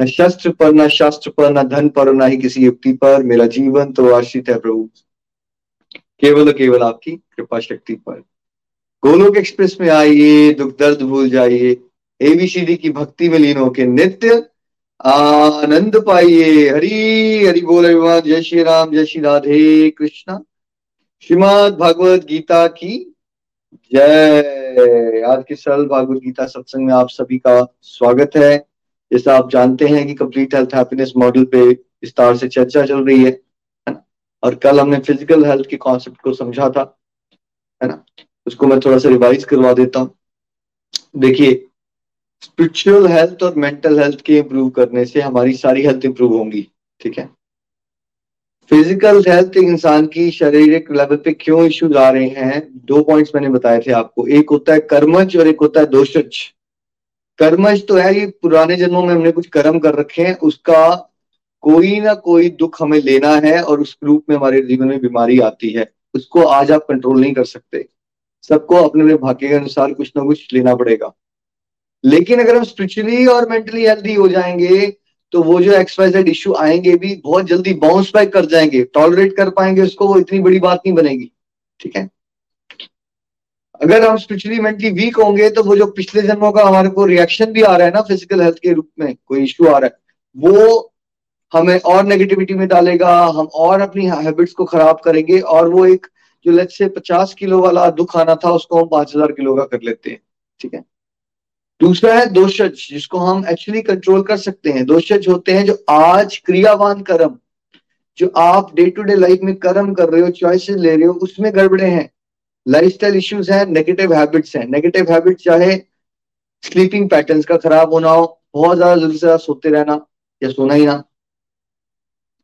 न शस्त्र पर, न शास्त्र पर, न धन पर न ही किसी युक्ति पर, मेरा जीवन तो आश्रित है प्रभु। केवल केवल आपकी कृपा शक्ति पर। गोलोक एक्सप्रेस में आइए, दुख दर्द भूल जाइए एबीसीडी की भक्ति में लीन होके नित्य आनंद पाइए। हरी, हरि बोल अभिमान। जय श्री राम, जय श्री राधे कृष्णा। श्रीमद भागवत गीता की जय। आज के सरल भागवत गीता सत्संग में आप सभी का स्वागत है। जैसा आप जानते हैं कि कंप्लीट हेल्थ हैप्पीनेस मॉडल पे विस्तार से चर्चा चल रही है और कल हमने फ़िज़िकल हेल्थ के कॉन्सेप्ट को समझा था, है ना? उसको मैं थोड़ा सा रिवाइज करवा देता हूँ। देखिए स्पिरिचुअल हेल्थ और मेंटल हेल्थ के इंप्रूव करने से हमारी सारी हेल्थ इंप्रूव होंगी, ठीक है? फ़िज़िकल हेल्थ इंसान की शारीरिक लेवल पे क्यों इश्यूज़ आ रहे हैं, दो पॉइंट्स मैंने बताए थे आपको। एक होता है कर्मज और एक होता है दोषज। कर्मज तो है कि पुराने जन्मों में हमने कुछ कर्म कर रखे हैं, उसका कोई ना कोई दुख हमें लेना है और उस रूप में हमारे जीवन में बीमारी आती है। उसको आज आप कंट्रोल नहीं कर सकते। सबको अपने अपने भाग्य के अनुसार कुछ ना कुछ लेना पड़ेगा। लेकिन अगर हम स्पिरिचुअली और मेंटली हेल्थी हो जाएँगे तो वो जो एक्सवाइजेड इश्यू आएँगे भी बहुत जल्दी बाउंस बैक कर जाएँगे। टॉलरेट कर पाएँगे उसको, वो इतनी बड़ी बात नहीं बनेगी। ठीक है? अगर हम स्पिरिचुअली मेंटली वीक होंगे तो वो जो पिछले जन्मों का हमारे को रिएक्शन भी आ रहा है ना फ़िज़िकल हेल्थ के रूप में, कोई इश्यू आ रहा है, वो हमें और नेगेटिविटी में डालेगा, हम और अपनी हैबिट्स को खराब करेंगे, और वो एक, जो लेट से पचास किलो वाला दुख आना था, उसको हम पाँच हज़ार किलो का कर लेते हैं, ठीक है? दूसरा है दोषज, जिसको हम एक्चुअली कंट्रोल कर सकते हैं। दोषज होते हैं जो आज क्रियावान कर्म, जो आप डे टू डे लाइफ में कर्म कर रहे हो चॉइसेस ले रहे हो, उसमें गड़बड़े हैं। लाइफस्टाइल इश्यूज़ है नेगेटिव हैबिट्स हैं। नेगेटिव हैबिट चाहे स्लीपिंग पैटर्न्स का खराब होना हो, बहुत ज़्यादा जल्दी से ज़्यादा सोते रहना या सोना ही ना।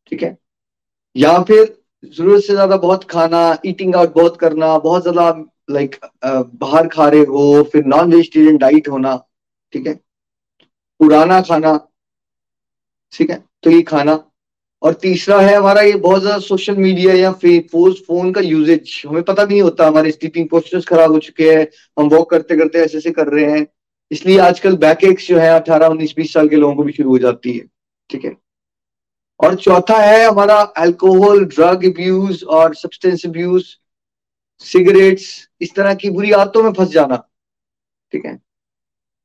ठीक है? या फिर ज़रूरत से ज़्यादा बहुत खाना ईटिंग आउट बहुत करना, बहुत ज़्यादा लाइक बाहर खा रहे हो, फिर नॉन वेजिटेरियन डाइट होना, ठीक है? पुराना खाना, ठीक है? तो ये खाना और तीसरा है हमारा ये बहुत ज़्यादा सोशल मीडिया या फ़ोन फ़ोन का यूजेज हमें पता भी नहीं होता, हमारे स्लीपिंग पोस्टर्स खराब हो चुके हैं, हम वॉक करते करते ऐसे ऐसे कर रहे हैं। इसलिए आजकल बैक एक्स जो है, अठारह, उन्नीस, बीस साल के लोगों को भी शुरू हो जाती है, ठीक है? और चौथा है हमारा अल्कोहल ड्रग अब्यूज और सब्सटेंस अब्यूज सिगरेट्स इस तरह की बुरी आदतों में फंस जाना, ठीक है?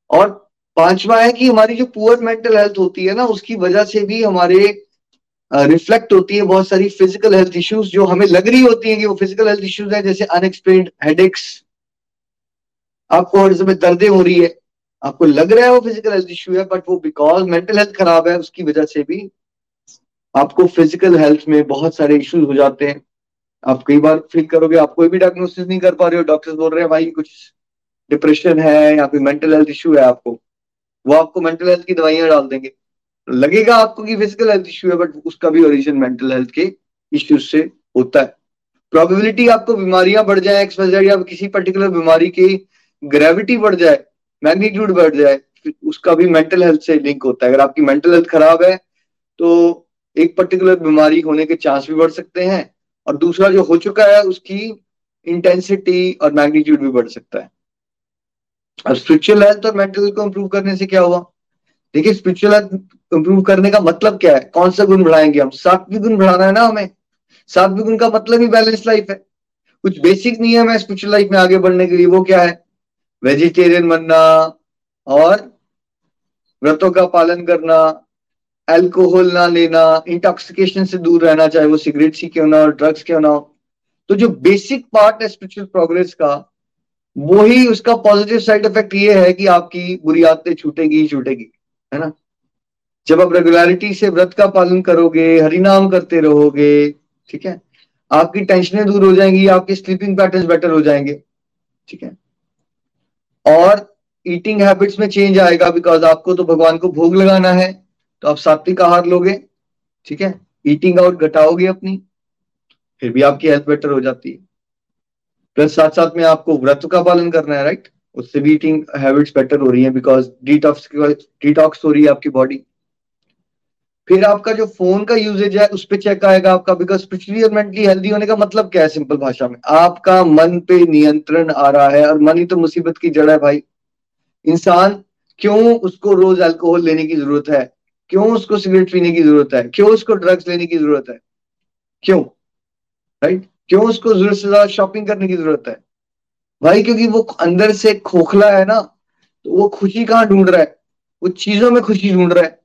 और पांचवा है कि हमारी जो पुअर मेंटल हेल्थ होती है ना, उसकी वजह से भी हमारे रिफ्लेक्ट होती है बहुत सारी फ़िज़िकल हेल्थ इश्यूज़ जो हमें लग रही होती है कि वो फ़िज़िकल हेल्थ इश्यूज़ है, जैसे अनएक्सप्लेन हेडेक्स आपको हर समय दर्दें हो रही है। आपको लग रहा है वो फ़िज़िकल हेल्थ इश्यू है बट वो बिकॉज़ मेंटल हेल्थ खराब है, उसकी वजह से भी आपको फ़िज़िकल हेल्थ में बहुत सारे इश्यूज़ हो जाते हैं। आप कई बार फील करोगे, आप कोई भी डायग्नोसिस नहीं कर पा रहे हो डॉक्टर्स बोल रहे हैं, भाई, कुछ डिप्रेशन है या कोई मेंटल हेल्थ इश्यू है आपको। वो आपको मेंटल हेल्थ की दवाइयाँ डाल देंगे। लगेगा आपको कि फ़िज़िकल हेल्थ इश्यू है बट उसका भी ओरिजिन मेंटल हेल्थ के इश्यूज़ से होता है। प्रोबेबिलिटी आपको बीमारियाँ बढ़ जाए या किसी पर्टिकुलर बीमारी की ग्रेविटी बढ़ जाए मैग्नीट्यूड बढ़ जाए उसका भी मेंटल हेल्थ से लिंक होता है। अगर आपकी मेंटल हेल्थ खराब है तो एक पर्टिकुलर बीमारी होने के चांस भी बढ़ सकते हैं, और दूसरा जो हो चुका है, उसकी इंटेंसिटी और मैग्नीट्यूड भी बढ़ सकता है। और स्पिरिचुअल हेल्थ और मेंटल हेल्थ को इंप्रूव करने से क्या हुआ? देखिए स्पिरिचुअल इंप्रूव करने का मतलब क्या है? कौन सा गुण बढ़ाएँगे हम? सात्विक गुण बढ़ाना है ना हमें? सात्विक गुण का मतलब ही बैलेंस लाइफ है। कुछ बेसिक नियम है स्पिरिचुअल लाइफ में आगे बढ़ने के लिए, वो क्या है? वेजिटेरियन बनना और व्रतों का पालन करना अल्कोहल ना लेना इंटॉक्सिकेशन से दूर रहना, चाहे वो सिगरेट ही क्यों ना हो ड्रग्स क्यों ना हो। तो जो बेसिक पार्ट है स्पिरिचुअल प्रोग्रेस का, वो ही उसका पॉजिटिव साइड इफ़ेक्ट ये है कि आपकी बुरी आदतें छूटेगी ही छूटेगी। है ना? जब आप रेगुलरिटी से व्रत का पालन करोगे, हरिनाम करते रहोगे, ठीक है? आपकी टेंशनें दूर हो जाएँगी, आपके स्लीपिंग पैटर्न बेटर हो जाएँगे, ठीक है? और ईटिंग हैबिट्स में चेंज आएगा बिकॉज़ आपको तो भगवान को भोग लगाना है तो आप सात्विक आहार लोगे, ठीक है? ईटिंग आउट घटाओगे अपनी, फिर भी आपकी हेल्थ बेटर हो जाती है। प्लस साथ साथ में आपको व्रत का पालन करना है राइट उससे भी ईटिंग हैबिट्स बेटर हो रही है बिकॉज़ डिटॉक्स डिटॉक्स हो रही है आपकी बॉडी फिर आपका जो फ़ोन का यूजेज है, उस पर चेक आएगा आपका बिकॉज़ स्पिरिचुअली और मेंटली हेल्दी होने का मतलब क्या है सिंपल भाषा में? आपका मन पे नियंत्रण आ रहा है और मन ही तो मुसीबत की जड़ है भाई। इंसान क्यों उसको रोज अल्कोहल लेने की ज़रूरत है? क्यों उसको सिगरेट पीने की ज़रूरत है? क्यों उसको ड्रग्स लेने की ज़रूरत है? क्यों? Right right? क्यों उसको ज़रूरत से ज़्यादा शॉपिंग करने की ज़रूरत है? भाई, क्योंकि वो अंदर से खोखला है ना तो वो खुशी कहाँ ढूंढ रहा है? वो चीज़ों में खुशी ढूंढ रहा है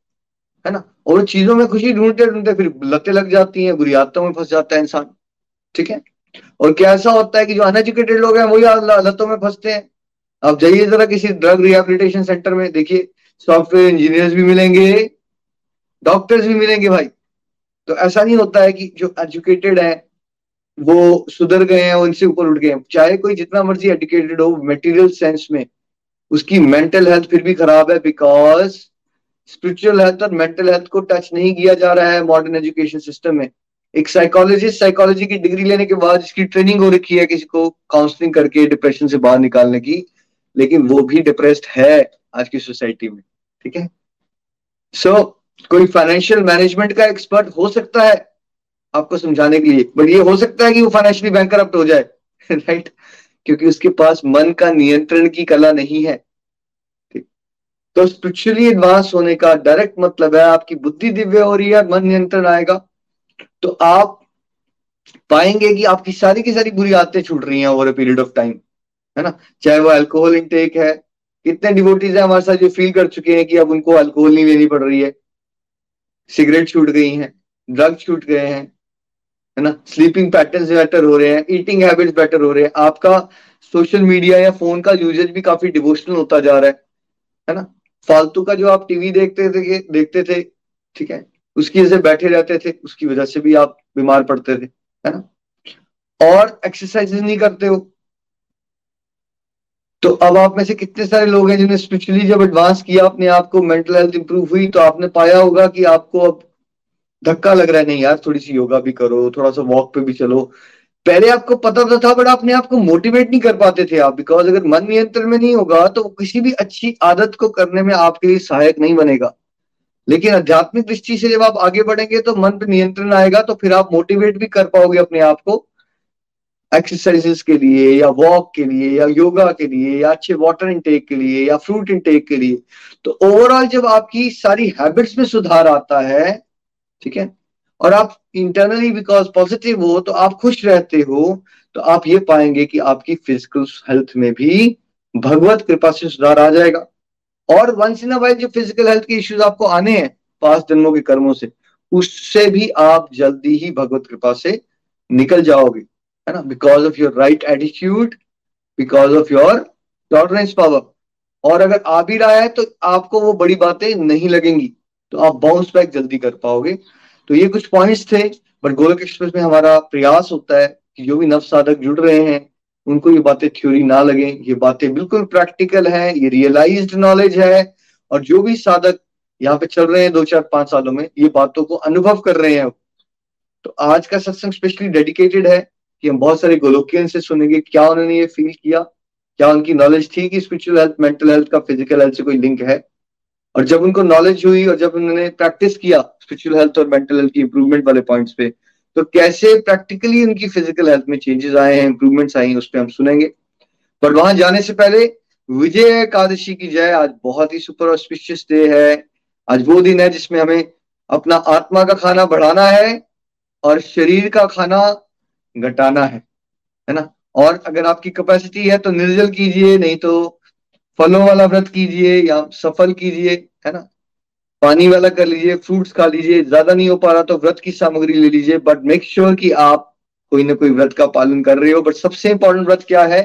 है ना? और चीज़ों में खुशी ढूंढते ढूंढते फिर लतें लग जाती हैं, बुरी आदतों में फंस जाता है इंसान, ठीक है? और क्या ऐसा होता है कि जो अनएजुकेटेड लोग हैं, वही लतों में फंसते हैं? आप जाइए जरा किसी ड्रग रिहेबिलिटेशन सेंटर में, देखिए सॉफ्टवेयर इंजीनियर्स भी मिलेंगे डॉक्टर्स भी मिलेंगे भाई। तो ऐसा नहीं होता है कि जो एजुकेटेड है वो सुधर गए हैं उनसे ऊपर उठ गए हैं। चाहे कोई जितना मर्ज़ी एडुकेटेड हो मेटीरियल सेंस में उसकी मेंटल हेल्थ फिर भी खराब है बिकॉज़ स्पिरिचुअल हेल्थ और मेंटल हेल्थ को टच नहीं किया जा रहा है मॉडर्न एजुकेशन सिस्टम में। एक साइकोलॉजिस्ट साइकोलॉजी की डिग्री लेने के बाद इसकी ट्रेनिंग हो रखी है किसी को काउंसलिंग करके डिप्रेशन से बाहर निकालने की लेकिन वो भी डिप्रेस्ड है आज की सोसाइटी में। ठीक है? सो so, कोई फाइनेंशियल मैनेजमेंट का एक्सपर्ट हो सकता है आपको समझाने के लिए। बट ये हो सकता है कि वो फाइनेंशियली बैंक हो जाए राइट क्योंकि उसके पास मन का नियंत्रण की कला नहीं है। तो स्पिरिचुअली एडवांस होने का डायरेक्ट मतलब है, आपकी बुद्धि दिव्य हो रही है, मन नियंत्रण आएगा। तो आप पाएँगे कि आपकी सारी की सारी बुरी आदतें छूट रही हैं over a period of time है ना? चाहे वो अल्कोहल इनटेक है, कितने डिवोटीज हैं हमारे साथ जो फील कर चुके हैं कि अब उनको अल्कोहल नहीं लेनी पड़ रही है। सिगरेट छूट गई हैं ड्रग छूट गए हैं है ना? स्लीपिंग पैटर्न बेटर हो रहे हैं ईटिंग हैबिट्स बेटर हो रहे हैं। आपका सोशल मीडिया या फ़ोन का यूजेज भी काफ़ी डिवोशनल होता जा रहा है है ना? फालतू का जो आप टीवी देखते थे देखते थे, ठीक है? उसकी वजह से बैठे रहते थे, उसकी वजह से भी आप बीमार पड़ते थे, है ना? और एक्सरसाइज नहीं करते हो। तो अब आप में से कितने सारे लोग हैं जिन्होंने स्पिरिचुअली जब एडवांस किया, अपने आप को मेंटल हेल्थ इंप्रूव हुई तो आपने पाया होगा कि आपको अब धक्का लग रहा है, नहीं यार, थोड़ी सी योगा भी करो, थोड़ा सा वॉक पे भी चलो। पहले आपको पता तो था, बट अपने आप को मोटिवेट नहीं कर पाते थे आप बिकॉज़ अगर मन नियंत्रण में नहीं होगा तो किसी भी अच्छी आदत को करने में आपके लिए सहायक नहीं बनेगा। लेकिन आध्यात्मिक दृष्टि से जब आप आगे बढ़ेंगे तो मन पर नियंत्रण आएगा तो फिर आप मोटिवेट भी कर पाओगे अपने आप को। एक्सरसाइजेस के लिए, या वॉक के लिए, या योगा के लिए, या अच्छे वाटर इनटेक के लिए, या फ्रूट इनटेक के लिए। तो ओवरऑल जब आपकी सारी हैबिट्स में सुधार आता है ठीक है? और आप इंटरनली बिकॉज़ पॉजिटिव हो तो आप खुश रहते हो तो आप ये पाएँगे कि आपकी फ़िज़िकल हेल्थ में भी भगवत कृपा से सुधार आ जाएगा। और वंस इन वाइल जो फ़िज़िकल हेल्थ के इश्यूज़ आपको आने हैं, पाँच जन्मों के कर्मों से, उससे भी आप जल्दी ही भगवत कृपा से निकल जाओगे, है ना? Because of your right attitude because of your tolerance power और अगर आ भी रहा है तो आपको वो बड़ी बातें नहीं लगेंगी। तो आप बाउंस बैक जल्दी कर पाओगे। तो ये कुछ पॉइंट्स थे बट गोलक एक्सप्रेस में हमारा प्रयास होता है कि जो भी नव साधक जुड़ रहे हैं, उनको ये बातें थ्योरी ना लगे। ये बातें बिल्कुल प्रैक्टिकल है, ये रियलाइज़ नॉलेज है, और जो भी साधक यहाँ पे चल रहे हैं दो चार पाँच सालों में, ये बातों को अनुभव कर रहे हैं। तो आज का सत्संग स्पेशली डेडिकेटेड है कि हम बहुत सारे गोलोकियन से सुनेंगे, क्या उन्होंने ये फील किया, क्या उनकी नॉलेज थी कि स्पिरिचुअल हेल्थ मेंटल हेल्थ का फ़िज़िकल हेल्थ से कोई लिंक है। और जब उनको नॉलेज हुई और जब उन्होंने प्रैक्टिस किया स्पिरिचुअल हेल्थ और मेंटल हेल्थ की इंप्रूवमेंट वाले पॉइंट्स पे तो कैसे प्रैक्टिकली उनकी फ़िज़िकल हेल्थ में चेंजेस आए हैं इंप्रूवमेंट्स आई हैं, उस पर हम सुनेंगे। पर वहाँ जाने से पहले विजय एकादशी की जय आज बहुत ही सुपर ऑस्पिशियस डे है। आज वो दिन है जिसमें हमें अपना आत्मा का खाना बढ़ाना है और शरीर का खाना घटाना है है ना? और अगर आपकी कैपेसिटी है तो निर्जल कीजिए, नहीं तो फलों वाला व्रत कीजिए या सफल कीजिए, है ना? पानी वाला कर लीजिए फ्रूट्स खा लीजिए, ज़्यादा नहीं हो पा रहा तो व्रत की सामग्री ले लीजिए बट मेक श्योर कि आप कोई ना कोई व्रत का पालन कर रहे हो। बट सबसे इंपॉर्टेंट व्रत क्या है?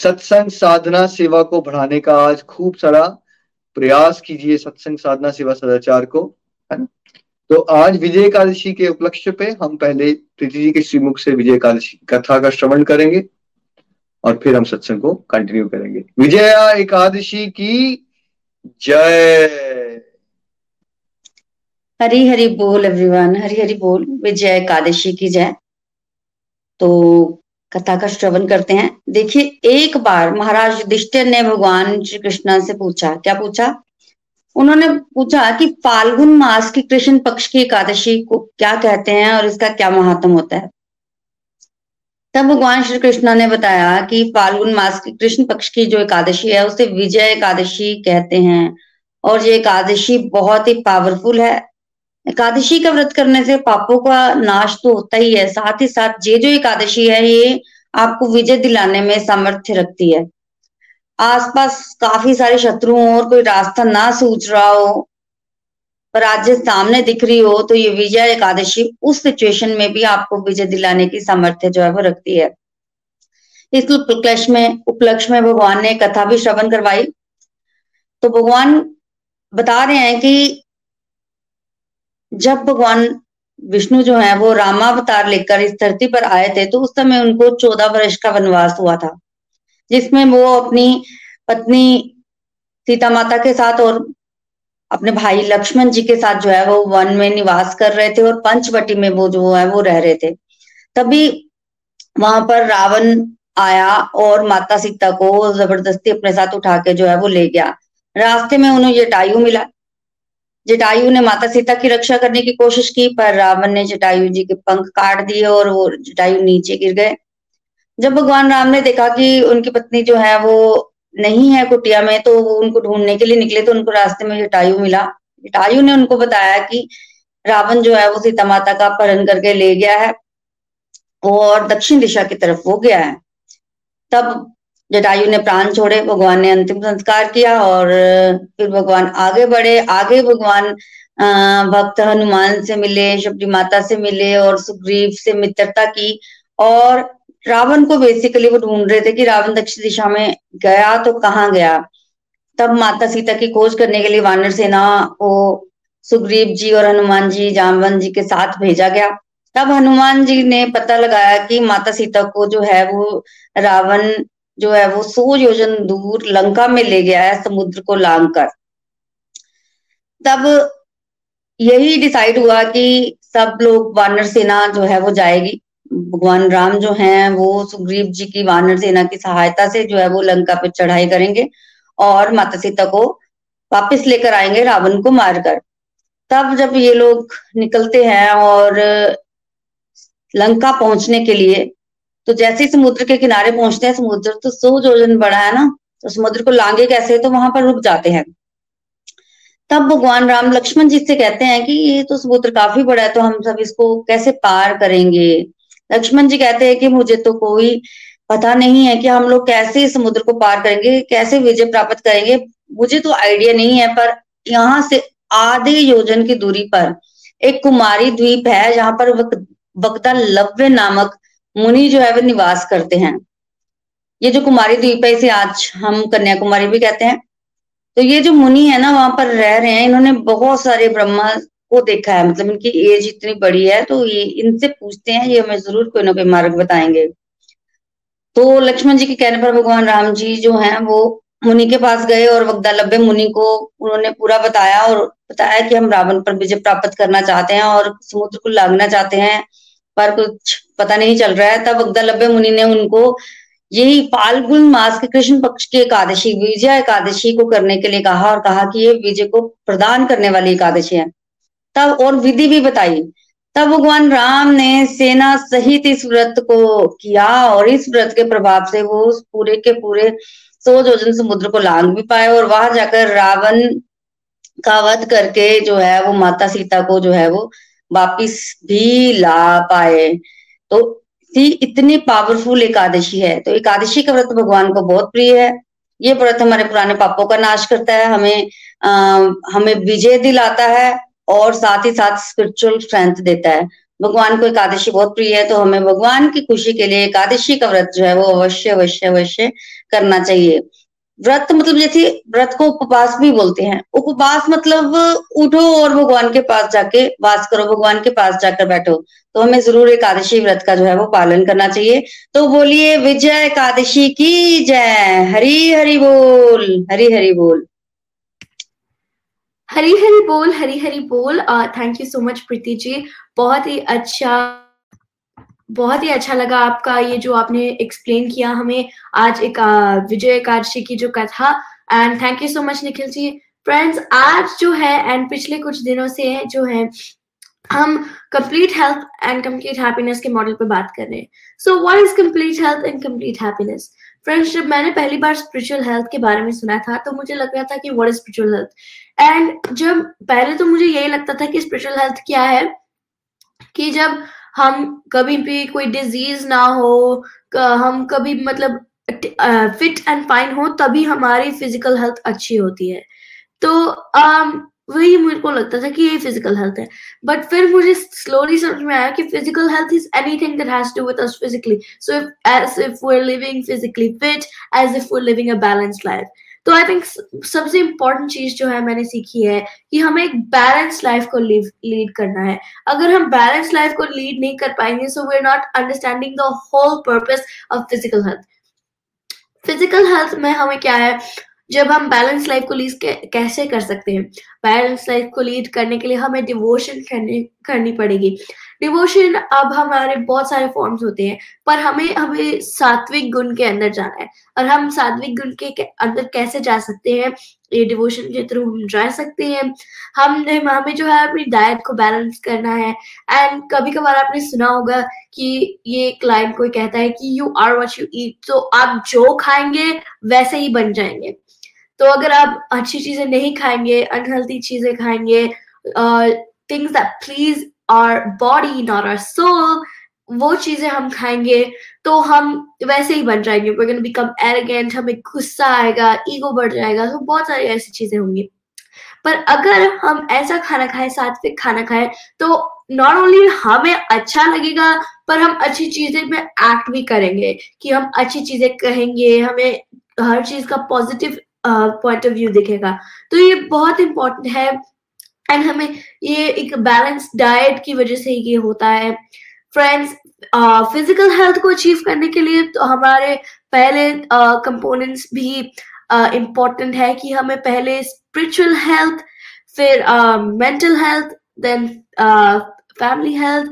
सत्संग साधना सेवा को बढ़ाने का आज खूब सारा प्रयास कीजिए सत्संग साधना सेवा सदाचार को, है ना? तो आज विजय एकादशी के उपलक्ष्य पे हम पहले प्रीति जी के श्रीमुख से विजय एकादशी कथा का श्रवण करेंगे। और फिर हम सत्संग को कंटिन्यू करेंगे। विजया एकादशी की जय। हरी हरी बोल एवरीवन हरी हरि बोल। विजय एकादशी की जय। तो कथा का श्रवण करते हैं। देखिए, एक बार महाराज युधिष्ठिर ने भगवान श्री कृष्ण से पूछा। क्या पूछा? उन्होंने पूछा कि फाल्गुन मास की कृष्ण पक्ष की एकादशी को क्या कहते हैं और इसका क्या महात्म होता है? तब भगवान श्री कृष्ण ने बताया कि फाल्गुन मास की कृष्ण पक्ष की जो एकादशी है, उसे विजय एकादशी कहते हैं। और ये एकादशी बहुत ही पावरफुल है। एकादशी का व्रत करने से पापों का नाश तो होता ही है। साथ ही साथ ये जो एकादशी है, ये आपको विजय दिलाने में सामर्थ्य रखती है। आसपास काफ़ी सारे शत्रु और कोई रास्ता ना सूझ रहा हो पर आज सामने दिख रही हो तो ये विजय एकादशी उस सिचुएशन में भी आपको विजय दिलाने की सामर्थ्य जो है वो रखती है। इस उपलक्ष्य में उपलक्ष्य में भगवान ने कथा भी श्रवण करवाई। तो भगवान बता रहे हैं कि जब भगवान विष्णु जो है, वो रामावतार लेकर इस धरती पर आए थे तो उस समय उनको चौदह वर्ष का वनवास हुआ था, जिसमें वो अपनी पत्नी सीता माता के साथ और अपने भाई लक्ष्मण जी के साथ जो है वो वन में निवास कर रहे थे और पंचवटी में वो जो है वो रह रहे थे। तभी वहाँ पर रावण आया और माता सीता को ज़बरदस्ती अपने साथ उठा के जो है वो ले गया। रास्ते में उन्हें जटायु मिला। जटायु ने माता सीता की रक्षा करने की कोशिश की, पर रावण ने जटायु जी के पंख काट दिए और वो जटायु नीचे गिर गए। जब भगवान राम ने देखा कि उनकी पत्नी जो है वो नहीं है कुटिया में तो वो उनको ढूँढने के लिए निकले तो उनको रास्ते में जटायु मिला। जटायु ने उनको बताया कि रावण जो है वो सीता माता का अपहरण करके ले गया है और दक्षिण दिशा की तरफ़ वो गया है। तब जटायु ने प्राण छोड़े, भगवान ने अंतिम संस्कार किया और फिर भगवान आगे बढ़े। आगे भगवान भक्त हनुमान से मिले, शबरी माता से मिले और सुग्रीव से मित्रता की और रावण को बेसिकली वो ढूंढ रहे थे कि रावण दक्षिण दिशा में गया तो कहाँ गया? तब माता सीता की खोज करने के लिए वानर सेना को सुग्रीव जी और हनुमान जी, जामवन जी के साथ भेजा गया। तब हनुमान जी ने पता लगाया कि माता सीता को जो है वो रावण जो है वो सौ योजन दूर लंका में ले गया है, समुद्र को लांग कर। तब यही डिसाइड हुआ कि सब लोग वानर सेना जो है वो जाएगी। भगवान राम जो हैं, वो सुग्रीव जी की वानर सेना की सहायता से जो है वो लंका पे चढ़ाई करेंगे और माता सीता को वापस लेकर आएँगे रावण को मारकर। तब जब ये लोग निकलते हैं और लंका पहुँचने के लिए तो जैसे ही समुद्र के किनारे पहुँचते हैं, समुद्र तो सौ जोजन बड़ा है ना तो समुद्र को लांगे कैसे तो वहाँ पर रुक जाते हैं। तब भगवान राम लक्ष्मण जी से कहते हैं कि ये तो समुद्र काफ़ी बड़ा है तो हम सब इसको कैसे पार करेंगे? लक्ष्मण जी कहते हैं कि मुझे तो कोई पता नहीं है कि हम लोग कैसे समुद्र को पार करेंगे, कैसे विजय प्राप्त करेंगे। मुझे तो आइडिया नहीं है, पर यहाँ से आधे योजन की दूरी पर एक कुमारी द्वीप है, जहाँ पर वक्ता लव्य नामक मुनि जो है, वो निवास करते हैं। ये जो कुमारी द्वीप है, इसे आज हम कन्याकुमारी भी कहते हैं। तो ये जो मुनि है ना, वहाँ पर रह रहे हैं। इन्होंने बहुत सारे ब्रह्मा को देखा है मतलब इनकी एज इतनी बड़ी है तो ये इनसे पूछते हैं, ये हमें ज़रूर कोई ना कोई मार्ग बताएँगे। तो लक्ष्मण जी के कहने पर भगवान राम जी जो हैं, वो मुनि के पास गए और वग्दालभ्य मुनि को उन्होंने पूरा बताया और बताया कि हम रावण पर विजय प्राप्त करना चाहते हैं और समुद्र को लागना चाहते हैं। पर कुछ पता नहीं चल रहा है, तब वग्दालभ्य मुनि ने उनको यही फाल्गुन मास के कृष्ण पक्ष की एकादशी, विजय एकादशी को करने के लिए कहा और कहा कि ये विजय को प्रदान करने वाली एकादशी है। तब और विधि भी बताई। तब भगवान राम ने सेना सहित इस व्रत को किया और इस व्रत के प्रभाव से वो उस पूरे के पूरे सौ जोजन समुद्र को लांग भी पाए और वहाँ जाकर रावण का वध करके जो है वो माता सीता को जो है वो वापिस भी ला पाए। तो थी इतनी पावरफुल एकादशी है। तो एकादशी का व्रत भगवान को बहुत प्रिय है। ये व्रत हमारे पुराने पापों का नाश करता है। हमें आ, हमें विजय दिलाता है। और साथ ही साथ स्पिरिचुअल स्ट्रेंथ देता है। भगवान को एकादशी बहुत प्रिय है तो हमें भगवान की खुशी के लिए एकादशी का व्रत जो है वो अवश्य अवश्य अवश्य करना चाहिए। व्रत मतलब जैसे व्रत को उपवास भी बोलते हैं। उपवास मतलब उठो और भगवान के पास जाके वास करो, भगवान के पास जाकर बैठो। तो हमें ज़रूर एकादशी व्रत का जो है वो पालन करना चाहिए। तो बोलिए, विजय एकादशी की जय। हरी हरि बोल, हरी हरि बोल। हरी हरी बोल, हरी हरी बोल। Thank you so much Preeti ji. बहुत ही अच्छा बहुत ही अच्छा लगा आपका ये जो आपने एक्सप्लेन किया हमें आज एक विजय एकादशी की जो कथा। And thank you so much Nikhil ji. Friends आज जो है एंड पिछले कुछ दिनों से जो है, हम complete health and complete happiness के मॉडल पर बात कर रहे हैं। So what is complete health and complete happiness friends जब मैंने पहली बार स्पिरिचुअल हेल्थ के बारे में सुना था तो मुझे लग रहा था कि what is spiritual health and जब पहले तो मुझे यही लगता था कि स्पिरिचुअल हेल्थ क्या है? कि जब हम कभी भी कोई डिज़ीज़ ना हो हम कभी मतलब फिट एंड फाइन हो तभी हमारी फ़िज़िकल हेल्थ अच्छी होती है। तो um, वही मेरे को लगता था कि ये फ़िज़िकल हेल्थ है। बट फिर मुझे स्लोली समझ में आया कि physical health is anything that has to with us physically so if as if we are living physically fit as if we are living a balanced life तो I think सबसे important चीज़ जो है मैंने सीखी है कि हमें एक बैलेंस लाइफ को लीड करना है। अगर हम बैलेंस लाइफ को लीड नहीं कर पाएँगे so we are not understanding the whole purpose of physical health physical health में हमें क्या है? जब हम बैलेंस लाइफ को लीड कैसे कर सकते हैं? बैलेंस लाइफ को लीड करने के लिए हमें डिवोशन करने, करनी पड़ेगी। डिवोशन अब हमारे बहुत सारे फॉर्म्स होते हैं, पर हमें हमें सात्विक गुण के अंदर जाना है। और हम सात्विक गुण के अंदर कैसे जा सकते हैं? ये डिवोशन के थ्रू हम जा सकते हैं। हम हमें जो है अपनी डाइट को बैलेंस करना है। एंड कभी कभार आपने सुना होगा कि ये क्लाइंट कोई कहता है कि you are what you eat तो आप जो खाएँगे, वैसे ही बन जाएँगे। तो अगर आप अच्छी चीज़ें नहीं खाएँगे अनहेल्थी चीज़ें खाएँगे things that please our body not our soul वो चीज़ें हम खाएँगे तो हम वैसे ही बन जाएँगे। We're बिकम एरोगेंट हमें गुस्सा आएगा ईगो बढ़ जाएगा तो बहुत सारी ऐसी चीज़ें होंगी। पर अगर हम ऐसा खाना खाएँ, सात्विक खाना खाएँ तो नॉट ओनली हमें अच्छा लगेगा, पर हम अच्छी चीज़ें में एक्ट भी करेंगे, कि हम अच्छी चीज़ें कहेंगे, हमें हर चीज़ का पॉजिटिव पॉइंट ऑफ़ व्यू दिखेगा। तो ये बहुत इंपॉर्टेंट है एंड हमें ये एक बैलेंस डाइट की वजह से ये होता है। फ्रेंड्स फ़िज़िकल हेल्थ को अचीव करने के लिए तो हमारे पहले कंपोनेंट्स uh, भी इम्पोर्टेंट uh, है कि हमें पहले स्पिरिचुअल हेल्थ फिर mental health then family health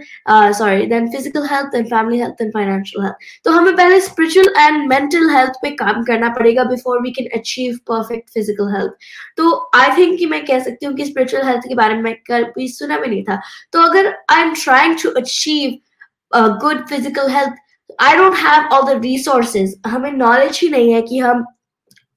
sorry then physical health then family health then financial health तो हमें पहले स्पिरिचुअल एंड मेंटल हेल्थ पे काम करना पड़ेगा before we can achieve perfect physical health तो आई थिंक कि मैं कह सकती हूँ कि स्पिरिचुअल हेल्थ के बारे में कभी सुना भी नहीं था। तो अगर I am trying to achieve good physical health I don't have all the resources हमें नॉलेज ही नहीं है कि हम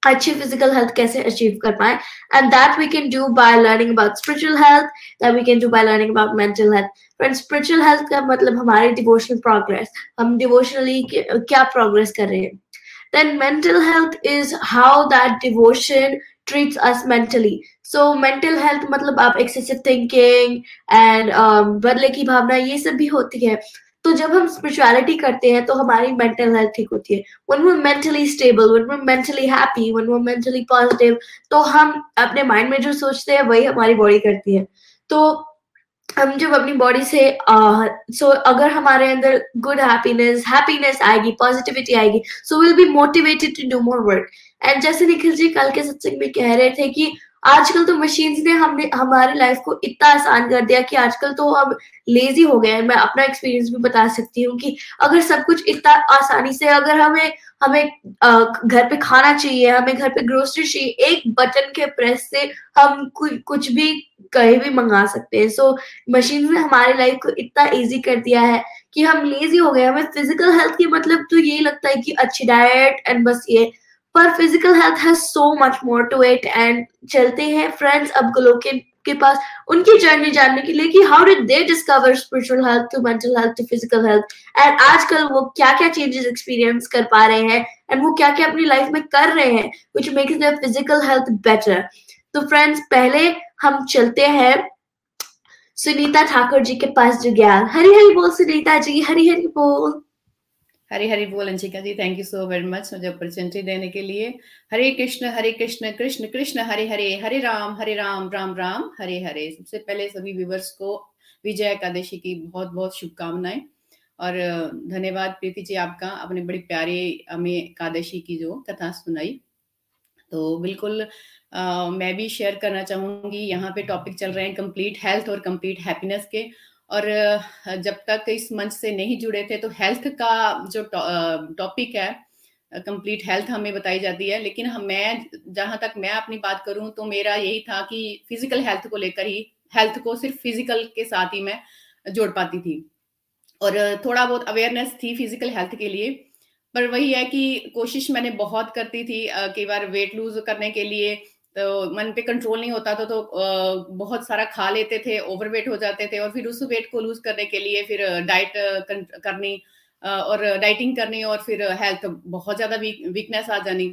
अच्छी फ़िज़िकल हेल्थ कैसे अचीव कर पाए? And that we can do by learning about spiritual health that we can do by learning about mental health friend spiritual health का मतलब हमारी डिवोशनल प्रोग्रेस हम डिवोशनली क्या प्रोग्रेस कर रहे हैं? Then mental health is how that devotion treats us mentally. So mental health मतलब आप thinking and um, बदले की भावना ये सब भी होती है। तो जब हम स्पिरिचुअलिटी करते हैं तो हमारी मेंटल हेल्थ ठीक होती है। वन वो मेंटली स्टेबल वन वो मेंटली हैप्पी वन वो मेंटली पॉजिटिव तो हम अपने माइंड में जो सोचते हैं वही हमारी बॉडी करती है। तो हम जब अपनी बॉडी से सो uh, so अगर हमारे अंदर गुड हैप्पीनेस हैप्पीनेस आएगी पॉजिटिविटी आएगी so will be motivated to do more work and जैसे निखिल जी कल के सत्संग में कह रहे थे कि आजकल तो मशीन्स ने हमने, हमारी लाइफ को इतना आसान कर दिया कि आजकल तो हम लेजी हो गए हैं। मैं अपना एक्सपीरियंस भी बता सकती हूँ कि अगर सब कुछ इतना आसानी से, अगर हमें हमें घर पे खाना चाहिए, हमें घर पे ग्रोसरी चाहिए, एक बटन के प्रेस से हम कुछ भी कहीं भी मंगा सकते हैं। सो मशीन ने हमारी लाइफ को इतना इजी कर दिया है कि हम लेजी हो गए हमें फ़िज़िकल हेल्थ की मतलब तो यही लगता है कि अच्छी डाइट एंड बस ये। पर physical health has so much more to it and चलते हैं फ्रेंड्स अब गोलोक के पास उनकी जर्नी जानने के लिए कि how did they discover spiritual health to mental health to physical health and आजकल वो क्या क्या चेंजेस एक्सपीरियंस कर पा रहे हैं एंड वो क्या क्या अपनी लाइफ में कर रहे हैं which makes their physical health better तो फ्रेंड्स पहले हम चलते हैं सुनीता ठाकुर जी के पास जो ज्ञान हरी हरी बोल सुनीता जी हरी हरी बोल। हरी हरी बोल Anshika ji thank you so very much मुझे अपॉर्चुनिटी देने के लिए। हरे कृष्ण हरे कृष्ण कृष्ण कृष्ण हरे हरे हरे राम हरे राम राम राम हरे हरे। सबसे पहले सभी व्यूवर्स को विजय एकादशी की बहुत बहुत शुभकामनाएँ और धन्यवाद प्रीति जी आपका अपने बड़ी प्यारे हमें एकादशी की जो कथा सुनाई। तो बिल्कुल आ, मैं भी शेयर करना चाहूँगी। यहाँ पे टॉपिक चल रहे हैं कंप्लीट हेल्थ और कंप्लीट हैप्पीनेस के। और जब तक इस मंच से नहीं जुड़े थे तो हेल्थ का जो टॉपिक है कंप्लीट हेल्थ हमें बताई जाती है। लेकिन हम, मैं जहाँ तक मैं अपनी बात करूँ तो मेरा यही था कि फ़िज़िकल हेल्थ को लेकर ही हेल्थ को सिर्फ़ फ़िज़िकल के साथ ही मैं जोड़ पाती थी। और, थोड़ा बहुत अवेयरनेस थी फ़िज़िकल हेल्थ के लिए, पर वही है कि कोशिश मैंने बहुत करती थी कई बार वेट लूज करने के लिए तो मन पे कंट्रोल नहीं होता था तो बहुत सारा खा लेते थे ओवरवेट हो जाते थे और फिर उस वेट को लूज करने के लिए फिर डाइट करनी और डाइटिंग करनी और फिर हेल्थ बहुत ज़्यादा वीकनेस आ जानी।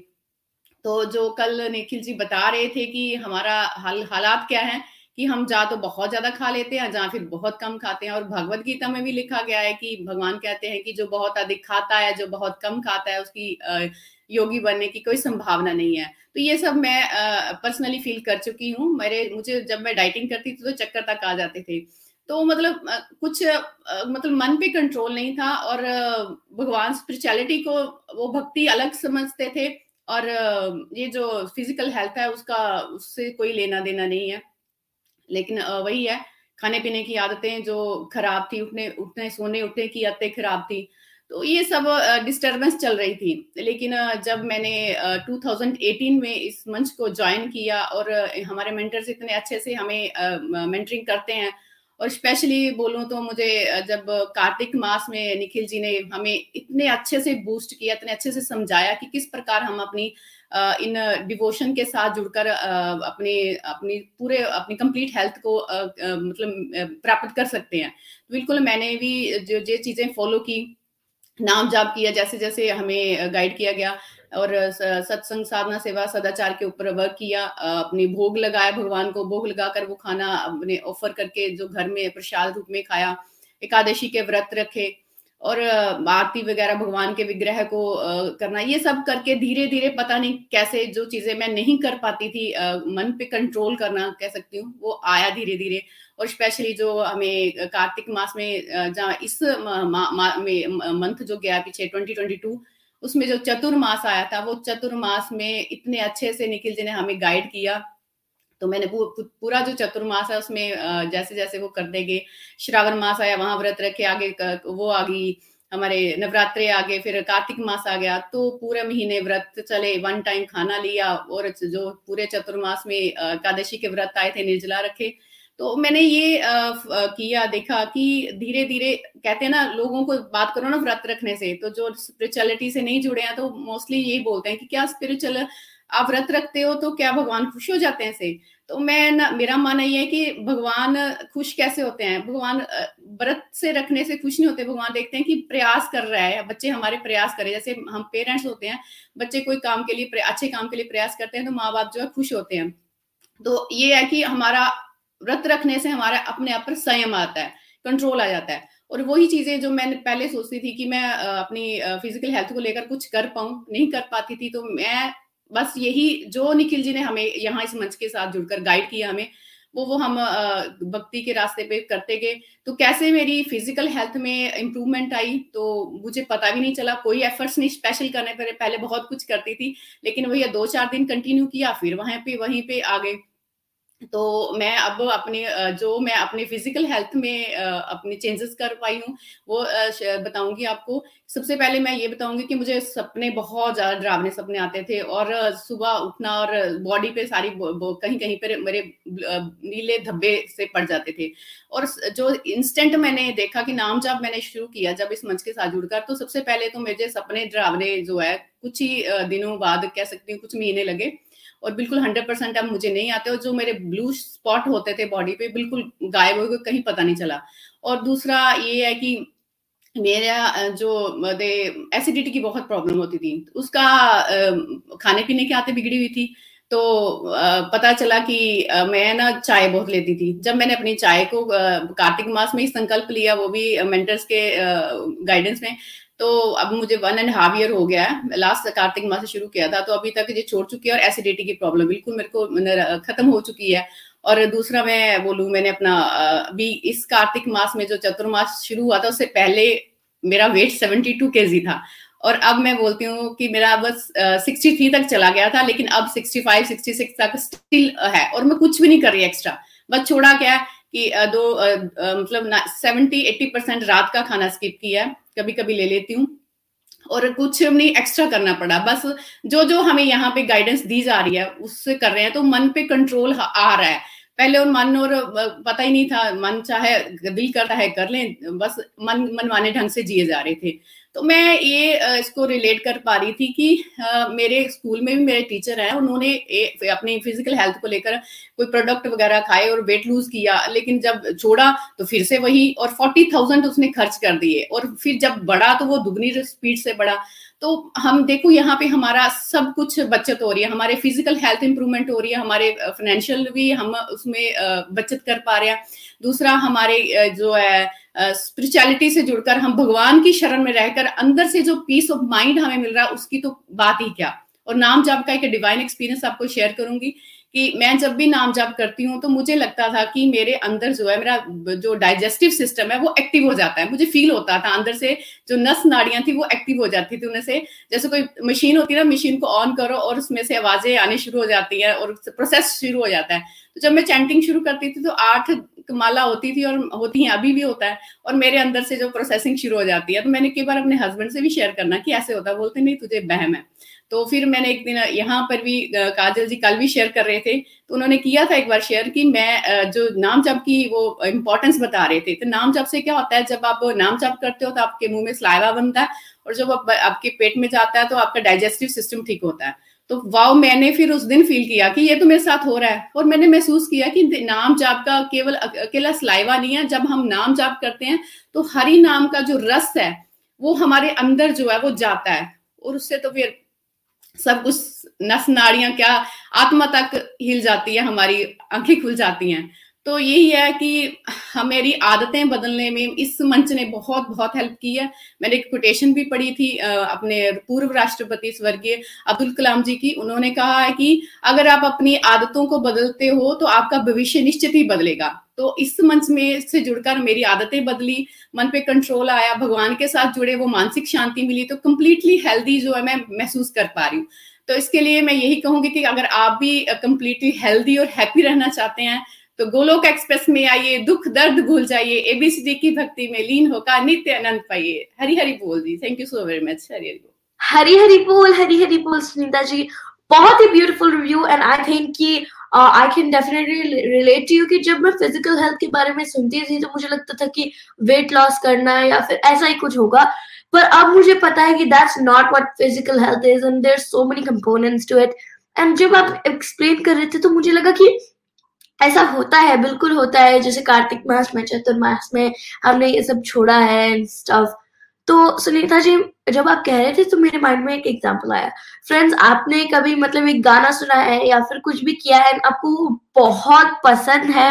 तो जो कल निखिल जी बता रहे थे कि हमारा हाल, हालात क्या है, कि हम जा तो बहुत ज़्यादा खा लेते हैं, जहाँ फिर बहुत कम खाते हैं, और भगवत गीता में भी लिखा गया है कि भगवान कहते हैं कि जो बहुत अधिक खाता है, जो बहुत कम खाता है, उसकी योगी बनने की कोई संभावना नहीं है। तो ये सब मैं पर्सनली फील कर चुकी हूँ। मेरे, मुझे जब मैं डाइटिंग करती थी तो चक्कर तक आ जाते थे। तो मतलब कुछ मतलब मन पे कंट्रोल नहीं था और भगवान स्पिरिचुअलिटी को, वो भक्ति अलग समझते थे और ये जो फ़िज़िकल हेल्थ है उसका, उससे कोई लेना देना नहीं है। लेकिन वही है, खाने पीने की आदतें जो खराब थी, उठने उठने, सोने, उठने की आदतें खराब थी तो ये सब डिस्टरबेंस चल रही थी। लेकिन जब मैंने 2018 में इस मंच को ज्वाइन किया और हमारे मेंटर्स इतने अच्छे से हमें मेंटरिंग करते हैं और स्पेशली बोलूँ तो मुझे जब कार्तिक मास में निखिल जी ने हमें इतने अच्छे से बूस्ट किया, इतने अच्छे से समझाया कि किस प्रकार हम अपनी इन डिवोशन के साथ जुड़कर अपने, अपनी पूरे, अपनी कंप्लीट हेल्थ को मतलब प्राप्त कर सकते हैं। बिल्कुल मैंने भी जो जो चीज़ें फॉलो की नाम जाप किया जैसे जैसे हमें गाइड किया गया और सत्संग साधना सेवा सदाचार के ऊपर वर्क किया अपने भोग लगाया, भगवान को भोग लगाकर वो खाना अपने ऑफ़र करके जो घर में प्रसाद रूप में खाया, एकादशी के व्रत रखे और आरती वगैरह भगवान के विग्रह को करना, ये सब करके धीरे धीरे पता नहीं कैसे जो चीज़ें मैं नहीं कर पाती थी मन पे कंट्रोल करना कह सकती हूँ, वो आया धीरे धीरे और स्पेशली जो हमें कार्तिक मास में जहाँ इस मंथ जो गया पीछे 2022 उसमें जो चतुर्मास आया था, वो चतुर्मास में इतने अच्छे से निखिल जी ने हमें गाइड किया। तो मैंने पूरा जो चतुर्मास है उसमें जैसे जैसे वो कर देंगे, श्रावण मास आया, वहाँ व्रत रखे, आगे वो आ गई, हमारे नवरात्रे आ गए, फिर कार्तिक मास आ गया तो पूरे महीने व्रत चले वन टाइम खाना लिया, और जो पूरे चतुर्मास में एकादशी के व्रत आए थे, निर्जला रखे तो मैंने ये किया, देखा कि धीरे धीरे कहते हैं ना, लोगों को बात करो ना व्रत रखने से तो जो स्पिरिचुअलिटी से नहीं जुड़े हैं तो मोस्टली यही बोलते हैं कि क्या स्पिरिचुअल आप व्रत रखते हो तो क्या भगवान खुश हो जाते हैं से? तो मैं ना, मेरा मानना ये है कि भगवान खुश कैसे होते हैं? भगवान व्रत से रखने से खुश नहीं होते, भगवान देखते हैं कि प्रयास कर रहा है, बच्चे हमारे प्रयास करें, जैसे हम पेरेंट्स होते हैं, बच्चे कोई काम के लिए अच्छे काम के लिए प्रयास करते हैं तो माँ बाप जो है खुश होते हैं। तो ये है कि हमारा व्रत रखने से हमारा अपने आप पर संयम आता है कंट्रोल आ जाता है। और वही चीज़ें जो मैंने पहले सोचती थी कि मैं अपनी फ़िज़िकल हेल्थ को लेकर कुछ कर पाऊँ, नहीं कर पाती थी तो मैं बस यही, जो निखिल जी ने हमें यहाँ इस मंच के साथ जुड़कर गाइड किया हमें, वो वो हम भक्ति के रास्ते पे करते गए। तो कैसे मेरी फ़िज़िकल हेल्थ में इम्प्रूवमेंट आई तो मुझे पता भी नहीं चला। कोई एफर्ट्स नहीं स्पेशल करने पर पहले बहुत कुछ करती थी, लेकिन वही दो चार दिन कंटिन्यू किया, फिर वहाँ पे, वहीं पे आ गए तो मैं अब अपने जो मैं अपने फ़िज़िकल हेल्थ में अपने चेंजेस कर पाई हूँ, वो बताऊँगी आपको। सबसे पहले मैं ये बताऊँगी कि मुझे सपने बहुत ज़्यादा डरावने सपने आते थे और सुबह उठना और बॉडी पे सारी कहीं कहीं पर मेरे नीले धब्बे से पड़ जाते थे। और जो इंस्टेंट मैंने देखा कि नाम जब मैंने शुरू किया, जब इस मंच के साथ जुड़कर तो सबसे पहले तो मुझे सपने डरावने जो है, कुछ ही दिनों बाद कह सकती हूँ, कुछ महीने लगे। और बिल्कुल हंड्रेड परसेंट अब मुझे नहीं आते और जो मेरे ब्लू स्पॉट होते थे बॉडी पे, बिल्कुल गायब हो गए, कहीं पता नहीं चला। और दूसरा ये है कि मेरा जो एसिडिटी की बहुत प्रॉब्लम होती थी। उसका खाने पीने के आते बिगड़ी हुई थी। तो पता चला कि मैं ना चाय बहुत लेती थी। जब मैंने अपनी चाय को कार्तिक मास में ही संकल्प लिया, वो भी मेंटर्स के गाइडेंस में तो अब मुझे वन एंड हाफ़ ईयर हो गया है। लास्ट कार्तिक मास से शुरू किया था तो अभी तक ये छोड़ चुकी है और एसिडिटी की प्रॉब्लम बिल्कुल मेरे को खत्म हो चुकी है। और दूसरा मैं बोलूँ मैंने अपना अभी इस कार्तिक मास में जो चतुर्मास शुरू हुआ था, उससे पहले मेरा वेट सेवेंटी टू के था। और अब मैं बोलती हूँ कि मेरा बस सिक्सटी थ्री तक चला गया था, लेकिन अब सिक्सटी फाइव सिक्सटी सिक्स तक स्टिल है। और मैं कुछ भी नहीं कर रही एक्स्ट्रा बस छोड़ा क्या कि दो मतलब सेवेंटी एट्टी परसेंट रात का खाना स्किप किया कभी कभी ले लेती हूँ। और कुछ नहीं एक्स्ट्रा करना पड़ा। बस जो जो हमें यहाँ पे गाइडेंस दी जा रही है, उससे कर रहे हैं। तो मन पे कंट्रोल आ रहा है। पहले और मन और पता ही नहीं था। मन चाहे दिल करता है, कर लें। बस मन मनवाने ढंग से जिए जा रहे थे। तो मैं ये इसको रिलेट कर पा रही थी कि मेरे स्कूल में भी मेरे टीचर हैं, उन्होंने अपनी फ़िज़िकल हेल्थ को लेकर कोई प्रोडक्ट वगैरह खाए और वेट लूज किया, लेकिन जब छोड़ा तो फिर से वही और फोर्टी थाउज़ेंड उसने खर्च कर दिए और फिर जब बढ़ा तो वो दुगनी स्पीड से बढ़ा। तो हम देखो यहाँ पे हमारा सब कुछ बचत हो रही है, हमारे फ़िज़िकल हेल्थ इंप्रूवमेंट हो रही है, हमारे फाइनेंशियल भी हम उसमें बचत कर पा रहे हैं। दूसरा हमारे जो है स्पिरिचुअलिटी से जुड़कर हम भगवान की शरण में रहकर अंदर से जो पीस ऑफ़ माइंड हमें मिल रहा है, उसकी तो बात ही क्या? और नाम जाप का एक डिवाइन एक्सपीरियंस आपको शेयर करूँगी कि मैं जब भी नाम जाप करती हूँ तो मुझे लगता था कि मेरे अंदर जो है, मेरा जो डाइजेस्टिव सिस्टम है, वो एक्टिव हो जाता है। मुझे फील होता था, अंदर से जो नस नाड़ियाँ थी, वो एक्टिव हो जाती थी उनसे। जैसे कोई मशीन होती है ना मशीन को ऑन करो और उसमें से आवाज़ें आनी शुरू हो जाती है और प्रोसेस शुरू हो जाता है। तो जब मैं चैंटिंग शुरू करती थी तो आठ माला होती थी और होती है, अभी भी होता है और मेरे अंदर से जो प्रोसेसिंग शुरू हो जाती है। तो मैंने कई बार अपने हस्बैंड से भी शेयर करना कि ऐसे होता है, बोलते नहीं, तुझे बहम है। तो फिर मैंने एक दिन यहाँ पर भी काजल जी कल भी शेयर कर रहे थे तो उन्होंने किया था एक बार शेयर कि मैं जो नाम जप की वो इम्पोर्टेंस बता रहे थे। तो नाम जप से क्या होता है जब आप नाम जप करते हो तो आपके मुँह में स्लाइवा बनता है और जब आप, आपके पेट में जाता है तो आपका डाइजेस्टिव सिस्टम ठीक होता है। तो वाओ मैंने फिर उस दिन फील किया कि ये तो मेरे साथ हो रहा है और मैंने महसूस किया कि नाम जाप का केवल अकेला स्लाइवा नहीं है। जब हम नाम जाप करते हैं तो हरी नाम का जो रस है वो हमारे अंदर जो है वो जाता है और उससे तो फिर सब कुछ नस नाड़ियाँ क्या आत्मा तक हिल जाती है, हमारी आँखें खुल जाती हैं। तो यही है कि हमारी आदतें बदलने में इस मंच ने बहुत बहुत हेल्प की है। मैंने एक कोटेशन भी पढ़ी थी अपने पूर्व राष्ट्रपति स्वर्गीय अब्दुल कलाम जी की। उन्होंने कहा है कि अगर आप अपनी आदतों को बदलते हो तो आपका भविष्य निश्चित ही बदलेगा। तो इस मंच में से जुड़कर मेरी आदतें बदली, मन पे कंट्रोल आया, भगवान के साथ जुड़े, वो मानसिक शांति मिली तो कंप्लीटली हेल्दी जो है मैं महसूस कर पा रही हूँ। तो इसके लिए मैं यही कहूँगी कि अगर आप भी कंप्लीटली हेल्दी और हैप्पी रहना चाहते हैं तो गोलोक एक्सप्रेस में आइए, दुख, दर्द भूल जाइए एबीसीडी की भक्ति में लीन होकर नित्य आनंद पाइए। हरी हरी बोल जी। Thank you so very much Hari Hari बोल। हरी हरी बोल हरी हरी बोल सुनीता जी। बहुत ही beautiful review and I think कि I can definitely relate to you कि जब मैं फ़िज़िकल हेल्थ के बारे में सुनती थी तो मुझे लगता था कि वेट लॉस करना या फिर ऐसा ही कुछ होगा। पर अब मुझे पता है कि that's not what physical health is and there so many components to it and जब आप एक्सप्लेन कर रहे थे तो मुझे लगा कि ऐसा होता है, बिल्कुल होता है। जैसे कार्तिक मास में, चतुर्मास में हमने ये सब छोड़ा है एंड स्टफ़ तो सुनीता जी, जब आप कह रहे थे तो मेरे माइंड में एक एग्जांपल आया। फ्रेंड्स आपने कभी मतलब एक गाना सुना है या फिर कुछ भी किया है, आपको बहुत पसंद है।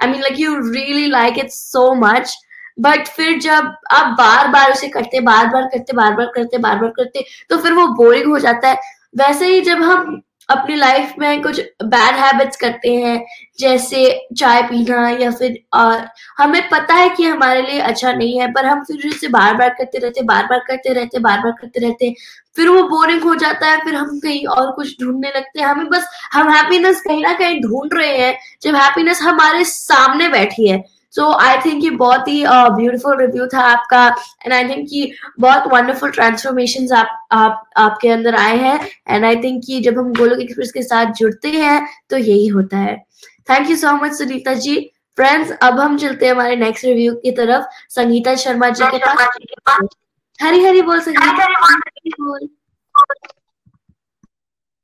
I mean like you really like it so much but फिर जब आप बार बार उसे करते बार बार करते बार बार करते बार बार करते तो फिर वो बोरिंग हो जाता है। वैसे ही जब हम अपनी लाइफ में कुछ बैड हैबिट्स करते हैं, जैसे चाय पीना या फिर और हमें पता है कि हमारे लिए अच्छा नहीं है, पर हम फिर उसे बार बार करते रहते बार बार करते रहते बार बार करते रहते फिर वो बोरिंग हो जाता है, फिर हम कहीं और कुछ ढूँढने लगते हैं। हमें बस, हम हैप्पीनेस कहीं ना कहीं ढूंढ रहे हैं, जब हैप्पीनेस हमारे सामने बैठी है। सो आई थिंक ये बहुत ही ब्यूटीफुल uh, रिव्यू था आपका एंड आई थिंक कि बहुत वंडरफुल ट्रांसफॉर्मेशन आप, आप आपके अंदर आए हैं एंड आई थिंक कि जब हम गोलोक एक्सप्रेस के साथ जुड़ते हैं तो यही होता है। Thank you so much Sunita ji. Friends अब हम चलते हैं हमारे नेक्स्ट रिव्यू की तरफ़। संगीता शर्मा जी के पास। हरी हरी बोल संगीता। हरी बोल।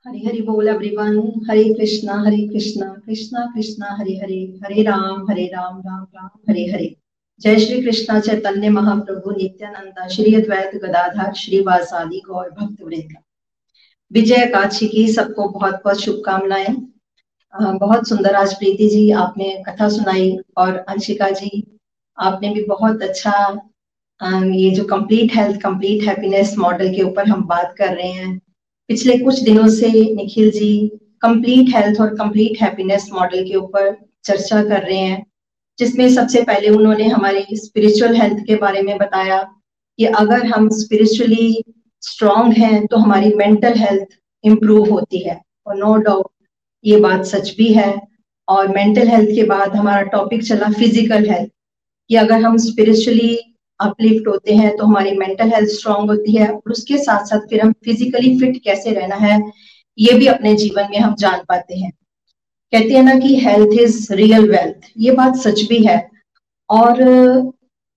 हरी हरी बोल एवरीवन हरे कृष्णा हरे कृष्णा कृष्णा कृष्णा, हरे हरे हरे राम हरे राम राम राम, हरे हरे। जय श्री कृष्णा चैतन्य महाप्रभु नित्यानंद, श्री अद्वैत गदाधर, श्री वासादि गौर भक्त वृंद विजय काछी की सबको बहुत बहुत शुभकामनाएँ। बहुत सुंदर आज प्रीति जी आपने कथा सुनाई और अंशिका जी, आपने भी बहुत अच्छा ये जो complete health complete happiness model के ऊपर हम बात कर रहे हैं। पिछले कुछ दिनों से निखिल जी कंप्लीट हेल्थ और कंप्लीट हैप्पीनेस मॉडल के ऊपर चर्चा कर रहे हैं, जिसमें सबसे पहले उन्होंने हमारी स्पिरिचुअल हेल्थ के बारे में बताया कि अगर हम स्पिरिचुअली स्ट्रांग हैं तो हमारी मेंटल हेल्थ इम्प्रूव होती है। और नो डाउट ये बात सच भी है। और मेंटल हेल्थ के बाद हमारा टॉपिक चला फ़िज़िकल हेल्थ कि अगर हम स्पिरिचुअली अपलिफ्ट होते हैं तो हमारी मेंटल हेल्थ स्ट्रांग होती है और उसके साथ साथ फिर हम फिजिकली फिट कैसे रहना है, ये भी अपने जीवन में हम जान पाते हैं। कहते हैं ना कि हेल्थ इज़ रियल वेल्थ ये बात सच भी है। और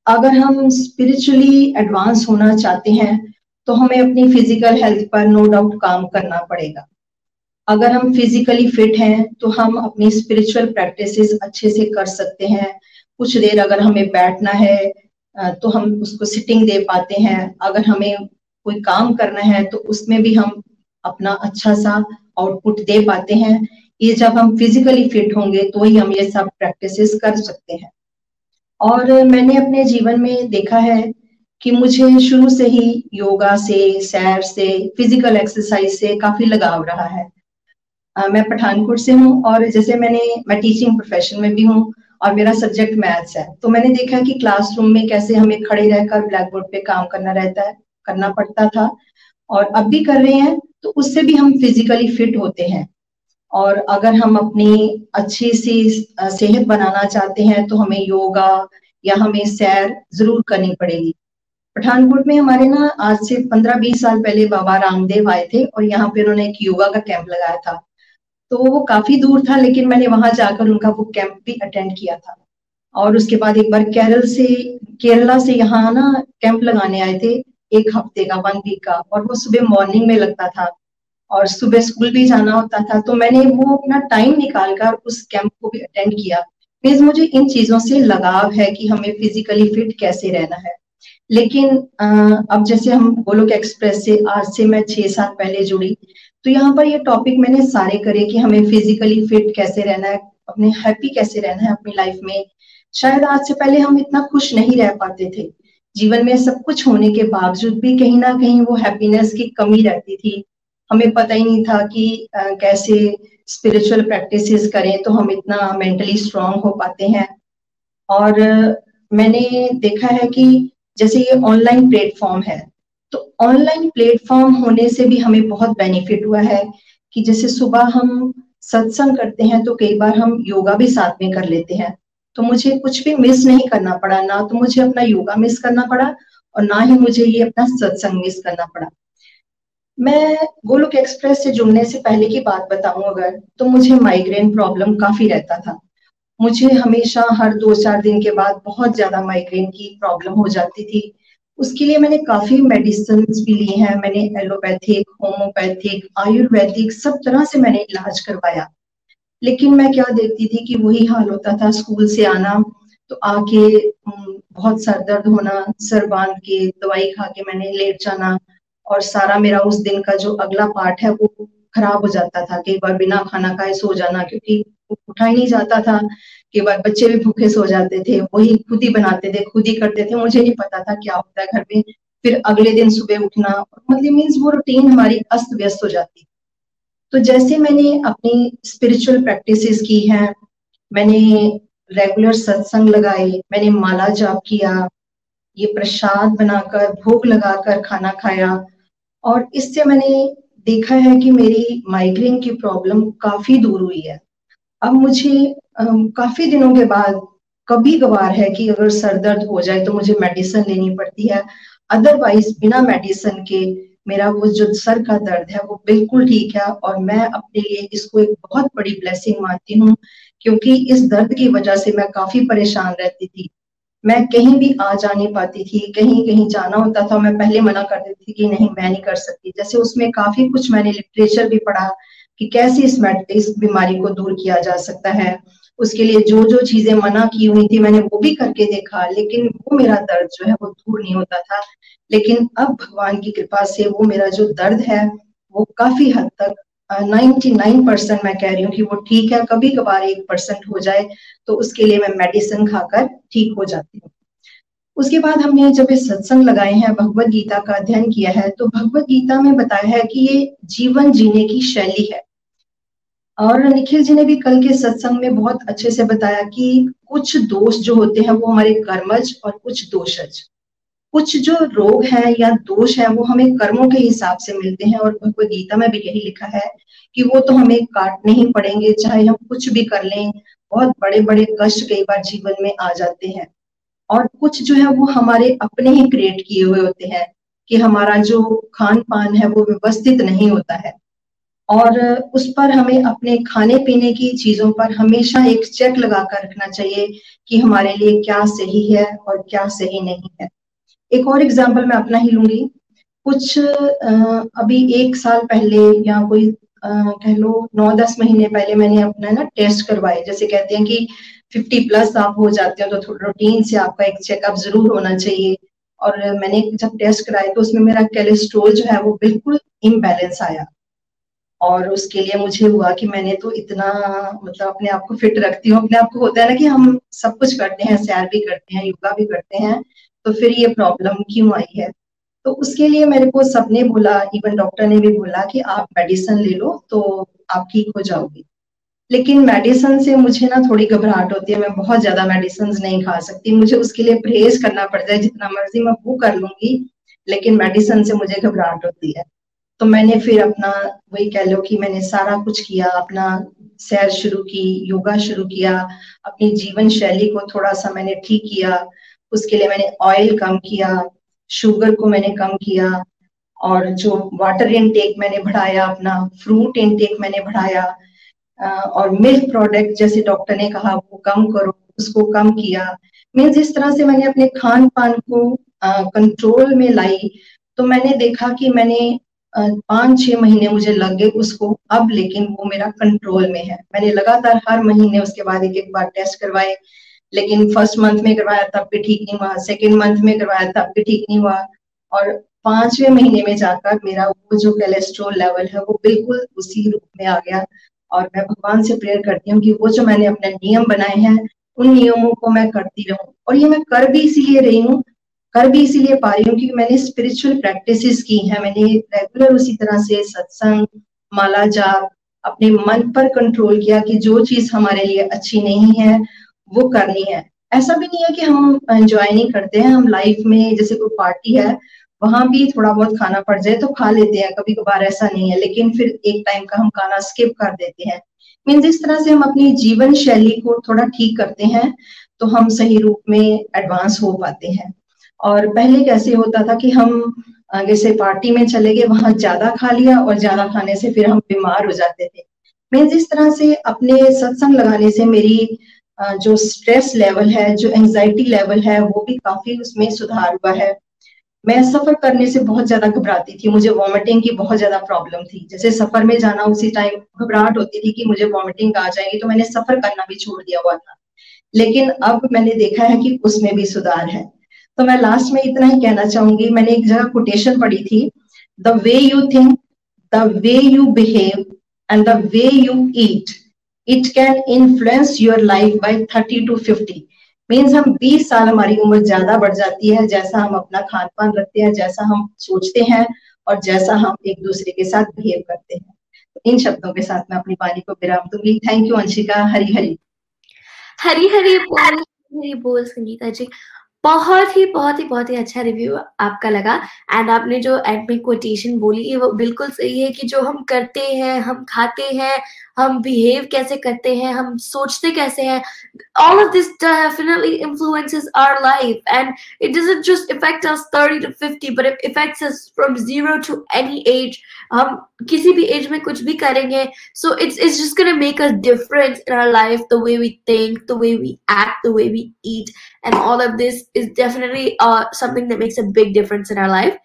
अगर हम स्पिरिचुअली एडवांस होना चाहते हैं तो हमें अपनी फ़िज़िकल हेल्थ पर नो डाउट काम करना पड़ेगा। अगर हम फिजिकली फिट हैं तो हम अपनी स्पिरिचुअल प्रैक्टिसेस अच्छे से कर सकते हैं। कुछ देर अगर हमें बैठना है तो हम उसको सिटिंग दे पाते हैं। अगर हमें कोई काम करना है तो उसमें भी हम अपना अच्छा सा आउटपुट दे पाते हैं। ये जब हम फिजिकली फिट होंगे तो ही हम ये सब प्रैक्टिसेस कर सकते हैं। और मैंने अपने जीवन में देखा है कि मुझे शुरू से ही योगा से, सैर से फ़िज़िकल एक्सरसाइज से काफ़ी लगाव रहा है। मैं पठानकोट से हूँ और जैसे मैंने, मैं टीचिंग प्रोफेशन में भी हूँ और मेरा सब्जेक्ट मैथ्स है। तो मैंने देखा कि क्लासरूम में कैसे हमें खड़े रहकर ब्लैक बोर्ड पे काम करना रहता है, करना पड़ता था। और अब भी कर रहे हैं तो उससे भी हम फिजिकली फिट होते हैं। और अगर हम अपनी अच्छी सी सेहत बनाना चाहते हैं तो हमें योगा या हमें सैर ज़रूर करनी पड़ेगी। पठानकोट में हमारे ना आज से पंद्रह बीस साल पहले बाबा रामदेव आए थे और यहाँ पे उन्होंने एक योगा का कैंप लगाया था। तो वो काफ़ी दूर था, लेकिन मैंने वहाँ जाकर उनका वो कैंप भी अटेंड किया था। और उसके बाद एक बार केरल से, केरला से यहाँ ना कैंप लगाने आए थे, एक हफ़्ते का वन वीक का, और वो सुबह मॉर्निंग में लगता था। और सुबह स्कूल भी जाना होता था तो मैंने वो अपना टाइम निकाल कर उस कैंप को भी अटेंड किया। मीन्स मुझे इन चीज़ों से लगाव है कि हमें फिजिकली फिट कैसे रहना है। लेकिन अब जैसे हम गोलोक एक्सप्रेस से आज से मैं छह साल पहले जुड़ी तो यहाँ पर ये टॉपिक मैंने सारे करे कि हमें फिजिकली फिट कैसे रहना है अपने हैप्पी कैसे रहना है अपनी लाइफ में। शायद आज से पहले हम इतना खुश नहीं रह पाते थे। जीवन में सब कुछ होने के बावजूद भी कहीं ना कहीं वो हैप्पीनेस की कमी रहती थी। हमें पता ही नहीं था कि आ, कैसे स्पिरिचुअल प्रैक्टिसेस करें तो हम इतना मेंटली स्ट्रांग हो पाते हैं। और मैंने देखा है कि जैसे ये ऑनलाइन प्लेटफॉर्म है तो ऑनलाइन प्लेटफॉर्म होने से भी हमें बहुत बेनिफिट हुआ है कि जैसे सुबह हम सत्संग करते हैं तो कई बार हम योगा भी साथ में कर लेते हैं। तो मुझे कुछ भी मिस नहीं करना पड़ा, ना तो मुझे अपना योगा मिस करना पड़ा और ना ही मुझे ये अपना सत्संग मिस करना पड़ा। मैं गोलुक एक्सप्रेस से जुड़ने से पहले की बात बताऊँ अगर तो मुझे माइग्रेन प्रॉब्लम काफ़ी रहता था। मुझे हमेशा हर दो चार दिन के बाद बहुत ज़्यादा माइग्रेन की प्रॉब्लम हो जाती थी। उसके लिए मैंने काफ़ी मेडिसिन भी ली हैं। मैंने एलोपैथिक होम्योपैथिक आयुर्वेदिक सब तरह से मैंने इलाज करवाया। लेकिन मैं क्या देखती थी कि वही हाल होता था स्कूल से आना तो आके बहुत सर दर्द होना, सर बाँध के, दवाई खा के मैंने लेट जाना, और सारा मेरा उस दिन का जो अगला पार्ट है वो खराब हो जाता था, कई बार बिना खाना खाए सो जाना, क्योंकि उठा ही नहीं जाता था। कि बार बच्चे भी भूखे सो जाते थे, वही खुद ही बनाते थे, खुद ही करते थे, मुझे नहीं पता था क्या होता है घर में। फिर अगले दिन सुबह उठना मतलब मीन्स वो रूटीन हमारी अस्त व्यस्त हो जाती। तो जैसे मैंने अपनी स्पिरिचुअल प्रैक्टिसेस की हैं, मैंने रेगुलर सत्संग लगाए मैंने माला जाप किया, ये प्रसाद बनाकर, भोग लगाकर खाना खाया, और इससे मैंने देखा है कि मेरी माइग्रेन की प्रॉब्लम काफ़ी दूर हुई है। अब मुझे काफ़ी दिनों के बाद कभी कभार है कि अगर सर दर्द हो जाए तो मुझे मेडिसिन लेनी पड़ती है। अदरवाइज़ बिना मेडिसिन के मेरा वो जो सर का दर्द है वो बिल्कुल ठीक है और मैं अपने लिए इसको एक बहुत बड़ी ब्लेसिंग मानती हूँ, क्योंकि इस दर्द की वजह से मैं काफ़ी परेशान रहती थी। मैं कहीं भी आ जा नहीं पाती थी, कहीं कहीं जाना होता था, मैं पहले मना कर देती थी कि नहीं, मैं नहीं कर सकती। जैसे उसमें काफ़ी कुछ मैंने लिटरेचर भी पढ़ा कि कैसे इस इस बीमारी को दूर किया जा सकता है। उसके लिए जो जो चीज़ें मना की हुई थी मैंने वो भी करके देखा, लेकिन वो मेरा दर्द जो है वो दूर नहीं होता था। लेकिन अब भगवान की कृपा से वो मेरा जो दर्द है, वो काफ़ी हद तक नाइन्टी नाइन परसेंट मैं कह रही हूँ कि वो ठीक है कभी कभार एक परसेंट हो जाए तो उसके लिए मैं मेडिसिन खाकर ठीक हो जाती हूँ। उसके बाद हमने जब ये सत्संग लगाए हैं, भगवत गीता का अध्ययन किया है तो भगवत गीता में बताया है कि ये जीवन जीने की शैली है। और निखिल जी ने भी कल के सत्संग में बहुत अच्छे से बताया कि कुछ दोष जो होते हैं, वो हमारे कर्मज और कुछ दोषज। कुछ जो रोग है या दोष है, वो हमें कर्मों के हिसाब से मिलते हैं और भगवत गीता में भी यही लिखा है कि वो तो हमें काटने ही पड़ेंगे, चाहे हम कुछ भी कर लें, बहुत बड़े बड़े कष्ट कई बार जीवन में आ जाते हैं। और कुछ जो है, वो हमारे अपने ही क्रिएट किए हुए होते हैं कि हमारा जो खान पान है, वो व्यवस्थित नहीं होता है। और उस पर हमें अपने खाने पीने की चीज़ों पर हमेशा एक चेक लगा कर रखना चाहिए कि हमारे लिए क्या सही है और क्या सही नहीं है। एक और एग्ज़ाम्पल मैं अपना ही लूँगी। कुछ अभी एक साल पहले या कोई कह लो नौ दस महीने पहले मैंने अपना ना टेस्ट करवाए। जैसे कहते हैं कि फिफ्टी प्लस आप हो जाते हो तो थोड़ा रूटीन से आपका एक चेकअप ज़रूर होना चाहिए। और मैंने जब टेस्ट कराए तो उसमें मेरा कोलेस्ट्रोल जो है वो बिल्कुल इम्बेलेंस आया। और उसके लिए मुझे हुआ कि मैंने तो इतना मतलब अपने आप को फिट रखती हूँ। अपने आप को होता है ना कि हम सब कुछ करते हैं, सैर भी करते हैं, योगा भी करते हैं। तो फिर ये प्रॉब्लम क्यों आई है? तो उसके लिए मेरे को सबने बोला इवन डॉक्टर ने भी बोला कि आप मेडिसिन ले लो तो आप ठीक हो जाओगी। लेकिन मेडिसिन से मुझे ना थोड़ी घबराहट होती है, मैं बहुत ज़्यादा मेडिसिन नहीं खा सकती। मुझे उसके लिए परहेज करना पड़ता है, जितना मर्ज़ी मैं वो कर लूँगी, लेकिन मेडिसिन से मुझे घबराहट होती है। तो मैंने फिर अपना वही कह लो कि मैंने सारा कुछ किया, अपना सैर शुरू की, योगा शुरू किया, अपनी जीवन शैली को थोड़ा सा मैंने ठीक किया। उसके लिए मैंने ऑयल कम किया शुगर को मैंने कम किया, और जो वाटर इनटेक मैंने बढ़ाया, अपना फ्रूट इनटेक मैंने बढ़ाया और मिल्क प्रोडक्ट जैसे डॉक्टर ने कहा, वो कम करो, उसको कम किया। मीन्स इस तरह से मैंने अपने खान पान को कंट्रोल में लाई। तो मैंने देखा कि मैंने पाँच छह महीने मुझे लग गए उसको अब, लेकिन वो मेरा कंट्रोल में है। मैंने लगातार हर महीने उसके बाद एक एक बार टेस्ट करवाए। लेकिन फ़र्स्ट मंथ में करवाया, तब भी ठीक नहीं हुआ। सेकेंड मंथ में करवाया, तब भी ठीक नहीं हुआ। और पाँचवें महीने में जाकर मेरा वो जो कोलेस्ट्रोल लेवल है, वो बिल्कुल उसी रूप में आ गया। और मैं भगवान से प्रेयर करती हूँ कि वो जो मैंने अपने नियम बनाए हैं, उन नियमों को मैं करती रहूँ। और ये मैं कर भी इसीलिए रही हूँ, कर भी इसीलिए पा रही हूँ क्योंकि मैंने स्पिरिचुअल प्रैक्टिसेस की हैं। मैंने रेगुलर उसी तरह से सत्संग, माला जाप, अपने मन पर कंट्रोल किया कि जो चीज़ हमारे लिए अच्छी नहीं है वो करनी है। ऐसा भी नहीं है कि हम एंजॉय नहीं करते हैं, हम लाइफ में जैसे कोई पार्टी है, वहाँ भी थोड़ा बहुत खाना पड़ जाए तो खा लेते हैं कभी कभार ऐसा नहीं है, लेकिन फिर एक टाइम का हम खाना स्किप कर देते हैं। मीन्स इस तरह से हम अपनी जीवन शैली को थोड़ा ठीक करते हैं तो हम सही रूप में एडवांस हो पाते हैं। और पहले कैसे होता था कि हम जैसे पार्टी में चले गए, वहाँ ज़्यादा खा लिया और ज़्यादा खाने से फिर हम बीमार हो जाते थे। मीन्स इस तरह से अपने सत्संग लगाने से मेरी जो स्ट्रेस लेवल है, जो एंजाइटी लेवल है, वो भी काफ़ी उसमें सुधार हुआ है। मैं सफ़र करने से बहुत ज़्यादा घबराती थी, मुझे वॉमिटिंग की बहुत ज़्यादा प्रॉब्लम थी। जैसे सफ़र में जाना उसी टाइम घबराहट होती थी कि मुझे वॉमिटिंग आ जाएगी तो मैंने सफ़र करना भी छोड़ दिया हुआ था। लेकिन अब मैंने देखा है कि उसमें भी सुधार है। तो मैं लास्ट में इतना ही कहना चाहूँगी, मैंने एक जगह कोटेशन पढ़ी थी the way you think the way you behave and the way you eat it can influence your life by thirty to fifty means हम 20 साल हमारी उम्र ज़्यादा बढ़ जाती है, जैसा हम अपना खान पान रखते हैं, जैसा हम सोचते हैं और जैसा हम एक दूसरे के साथ बिहेव करते हैं। तो इन शब्दों के साथ मैं अपनी वाणी को विराम दूँगी। Thank you Anshika. हरी हरी हरी हरी बोल हरी बोल, संगीता जी। बहुत ही बहुत ही बहुत ही अच्छा रिव्यू आपका लगा। एंड आपने जो एंड में कोटेशन बोली है, वो बिल्कुल सही है कि जो हम करते हैं, हम खाते हैं, हम बिहेव कैसे करते हैं, हम सोचते कैसे हैं all of this definitely influences our life and it doesn't just affect us 30 to 50 but it affects us from 0 to any age हम किसी भी एज में कुछ भी करेंगे so it's it's just gonna make a difference in our life the way we think the way we act the way we eat and all of this is definitely something that makes a big difference in our life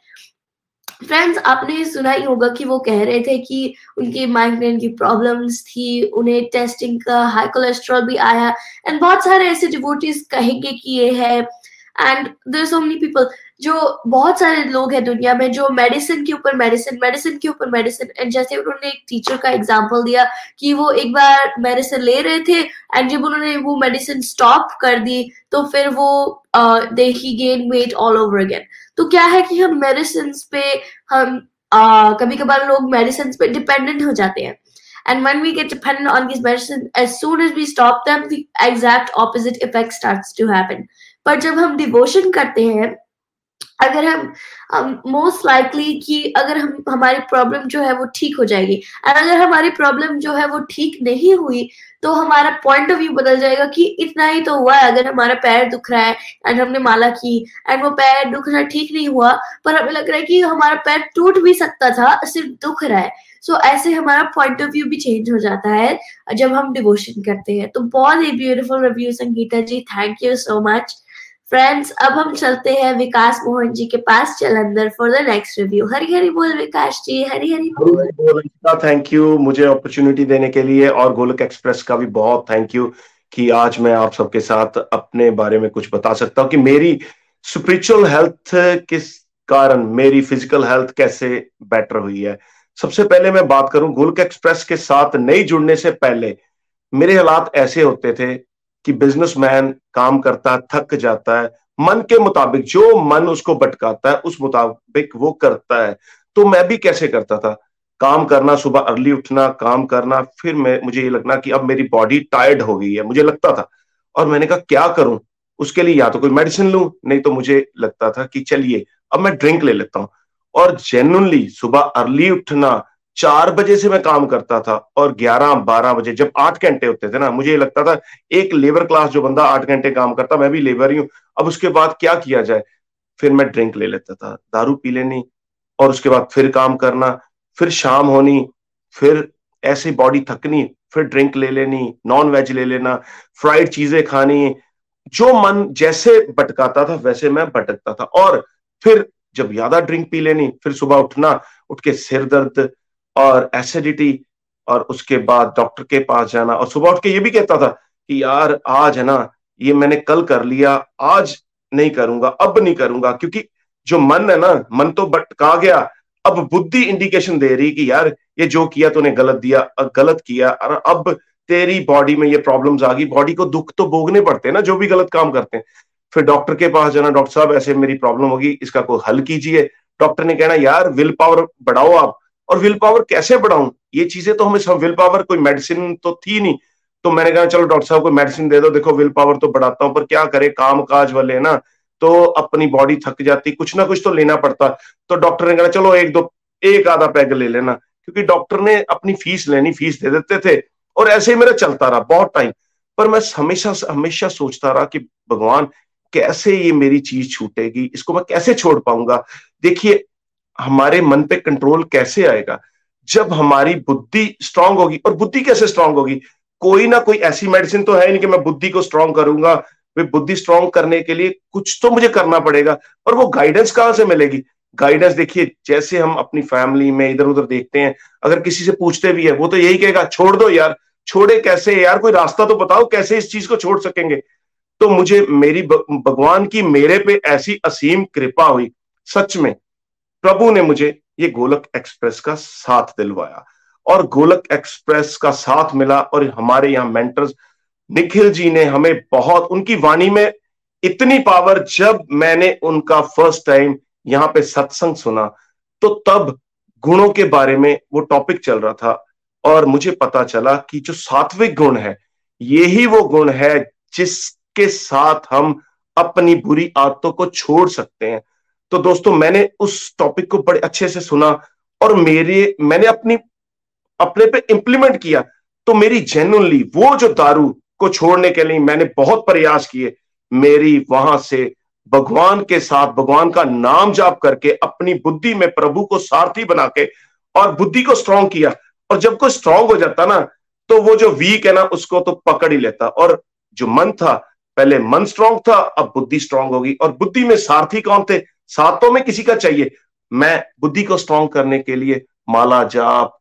friends आपने सुना ही होगा कि वो कह रहे थे कि उनकी माइग्रेन की प्रॉब्लम्स थी, उन्हें टेस्टिंग का हाई कोलेस्ट्रॉल भी आया एंड बहुत सारे ऐसे डिवोटीज कहेंगे कि ये है and there so many people जो बहुत सारे लोग हैं दुनिया में जो मेडिसिन के ऊपर मेडिसिन मेडिसिन के ऊपर मेडिसिन एंड जैसे उन्होंने एक टीचर का एग्जांपल दिया कि वो एक बार मेडिसिन ले रहे थे एंड जब उन्होंने वो मेडिसिन स्टॉप कर दी तो फिर वो they he gain weight all over again तो क्या है कि हम मेडिसिन पे हम uh, कभी कभार लोग मेडिसिन पे डिपेंडेंट हो जाते हैं And when we get dependent on these medicines, as soon as we stop them, the exact opposite effect starts to happen. पर जब हम डिवोशन करते हैं अगर हम मोस्ट लाइकली कि अगर हम हमारी प्रॉब्लम जो है वो ठीक हो जाएगी। एंड अगर हमारी प्रॉब्लम जो है वो ठीक नहीं हुई तो हमारा पॉइंट ऑफ़ व्यू बदल जाएगा कि इतना ही तो हुआ है अगर हमारा पैर दुख रहा है एंड हमने माला की एंड वो पैर दुखना ठीक नहीं हुआ पर हमें लग रहा है कि हमारा पैर टूट भी सकता था सिर्फ़ दुख रहा है। सो so, ऐसे हमारा पॉइंट ऑफ़ व्यू भी चेंज हो जाता है जब हम डिवोशन करते हैं। तो बहुत ही beautiful review Sangeeta ji thank you so much friends अब हम चलते हैं विकास मोहन जी के पास। Jalandhar for the next review Hari Hari बोल विकास जी हरी हरी बोल थैंक यू मुझे अपॉर्चुनिटी देने के लिए और गोलक एक्सप्रेस का भी बहुत थैंक यू कि आज मैं आप सबके साथ अपने बारे में कुछ बता सकता हूँ कि मेरी स्पिरिचुअल हेल्थ किस कारण, मेरी फ़िज़िकल हेल्थ कैसे बेटर हुई है। सबसे पहले मैं बात करूँ, गोलक एक्सप्रेस के साथ नहीं जुड़ने से पहले मेरे हालात ऐसे होते थे कि बिजनेसमैन काम करता है, थक जाता है, मन के मुताबिक जो मन उसको भटकाता है, उस मुताबिक वो करता है। तो मैं भी कैसे करता था? काम करना, सुबह अर्ली उठना, काम करना, फिर मैं, मुझे ये लगना कि अब मेरी बॉडी टायर्ड हो गई है, मुझे लगता था। और मैंने कहा, क्या करूँ? उसके लिए या तो कोई मेडिसिन लू? नहीं तो मुझे लगता था कि चलिए, अब मैं ड्रिंक ले लेता हूँ। और जेनुअनली सुबह अर्ली उठना चार बजे से मैं काम करता था और ग्यारह, बारह बजे, जब आठ घंटे होते थे ना, मुझे लगता था, एक लेबर क्लास जो बंदा आठ घंटे काम करता, मैं भी लेबर ही हूँ। अब उसके बाद क्या किया जाए? फिर मैं ड्रिंक ले लेता था, दारू पी लेनी और उसके बाद फिर काम करना, फिर शाम होनी, फिर ऐसी बॉडी थकनी, फिर ड्रिंक ले लेनी नॉन वेज ले लेना फ्राइड चीज़ें खानी, जो मन जैसे भटकाता था, वैसे मैं भटकता था। और फिर जब ज़्यादा ड्रिंक पी लेनी, फिर सुबह उठना, उठ के सिर दर्द और एसिडिटी और उसके बाद डॉक्टर के पास जाना। और सुबह उठ के ये भी कहता था कि यार, आज है ना, ये मैंने कल कर लिया, आज नहीं करूँगा, अब नहीं करूँगा, क्योंकि जो मन है ना, मन तो भटका गया। अब बुद्धि इंडिकेशन दे रही कि यार, ये जो किया तूने, गलत दिया गलत किया और अब तेरी बॉडी में ये प्रॉब्लम्स आ गई। बॉडी को दुख तो भोगने पड़ते हैं ना, जो भी गलत काम करते हैं। फिर डॉक्टर के पास जाना डॉक्टर साहब, ऐसे मेरी प्रॉब्लम होगी, इसका कोई हल कीजिए। डॉक्टर ने कहना, यार विल पावर बढ़ाओ आप और विल पावर कैसे बढ़ाऊं? ये चीज़ें तो हमें विल पावर कोई मेडिसिन तो थी नहीं। तो मैंने कहा, चलो डॉक्टर साहब को मेडिसिन दे दो। देखो विल पावर तो बढ़ाता हूँ, पर क्या करे? काम काज वाले ना? तो अपनी बॉडी थक जाती, कुछ ना कुछ तो लेना पड़ता। तो डॉक्टर ने कहा, चलो, एक दो, एक आधा पैग ले लेना। क्योंकि डॉक्टर ने अपनी फ़ीस लेनी फ़ीस दे देते थे। और ऐसे ही मेरा चलता रहा, बहुत टाइम पर मैं हमेशा हमेशा सोचता रहा कि, भगवान, कैसे ये मेरी चीज़ छूटेगी? इसको मैं कैसे छोड़ पाऊँगा? देखिए हमारे मन पे कंट्रोल कैसे आएगा? जब हमारी बुद्धि स्ट्रांग होगी, और बुद्धि कैसे स्ट्रांग होगी? कोई ना कोई ऐसी मेडिसिन तो है नहीं कि मैं बुद्धि को स्ट्रांग करूँगा। वे बुद्धि स्ट्रांग करने के लिए कुछ तो मुझे करना पड़ेगा, और वो गाइडेंस कहाँ से मिलेगी? गाइडेंस देखिए, जैसे हम अपनी फैमिली में इधर उधर देखते हैं, अगर किसी से पूछते भी है, वो तो यही कहेगा, छोड़ दो यार, छोड़े कैसे यार? कोई रास्ता तो बताओ, कैसे इस चीज़ को छोड़ सकेंगे? तो मुझे मेरी भगवान की मेरे पे ऐसी असीम कृपा हुई, सच में। प्रभु ने मुझे ये गोलक एक्सप्रेस का साथ दिलवाया। और गोलक एक्सप्रेस का साथ मिला और हमारे यहाँ मेंटर्स निखिल जी ने हमें बहुत, उनकी वाणी में इतनी पावर, जब मैंने उनका फ़र्स्ट टाइम यहाँ पे सत्संग सुना तो तब गुणों के बारे में वो टॉपिक चल रहा था और मुझे पता चला कि जो सात्विक गुण है यही वो गुण है जिसके साथ हम अपनी बुरी आदतों को छोड़ सकते हैं। तो दोस्तों, मैंने उस टॉपिक को बड़े अच्छे से सुना और मेरे, मैंने अपनी, अपने पे इंप्लीमेंट किया। तो मेरी जेनुअनली वो जो दारू को छोड़ने के लिए मैंने बहुत प्रयास किए, मेरी वहाँ से भगवान के साथ, भगवान का नाम जाप करके, अपनी बुद्धि में प्रभु को सारथी बना के और बुद्धि को स्ट्रांग किया। और जब कोई स्ट्रांग हो जाता ना तो वो जो वीक है ना, उसको तो पकड़ ही लेता। और जो मन था, पहले मन स्ट्रांग था, अब बुद्धि स्ट्रांग होगी। और बुद्धि में सारथी कौन थे? सातों में किसी का चाहिए। मैं बुद्धि को स्ट्रांग करने के लिए माला जाप,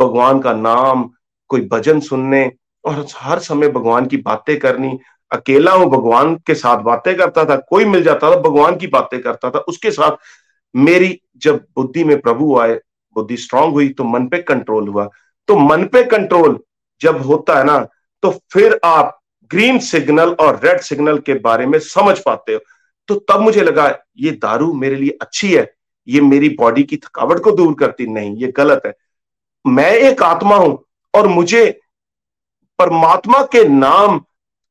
भगवान का नाम, कोई भजन सुनने और हर समय भगवान की बातें करनी। अकेला हूँ, भगवान के साथ बातें करता था, कोई मिल जाता था, भगवान की बातें करता था। उसके साथ मेरी जब बुद्धि में प्रभु आए, बुद्धि स्ट्रांग हुई तो मन पे कंट्रोल हुआ। तो मन पे कंट्रोल जब होता है ना तो फिर आप ग्रीन सिग्नल और रेड सिग्नल के बारे में समझ पाते हो। तो तब मुझे लगा, ये दारू मेरे लिए अच्छी है, ये मेरी बॉडी की थकावट को दूर करती नहीं, ये गलत है। मैं एक आत्मा हूँ और मुझे परमात्मा के नाम,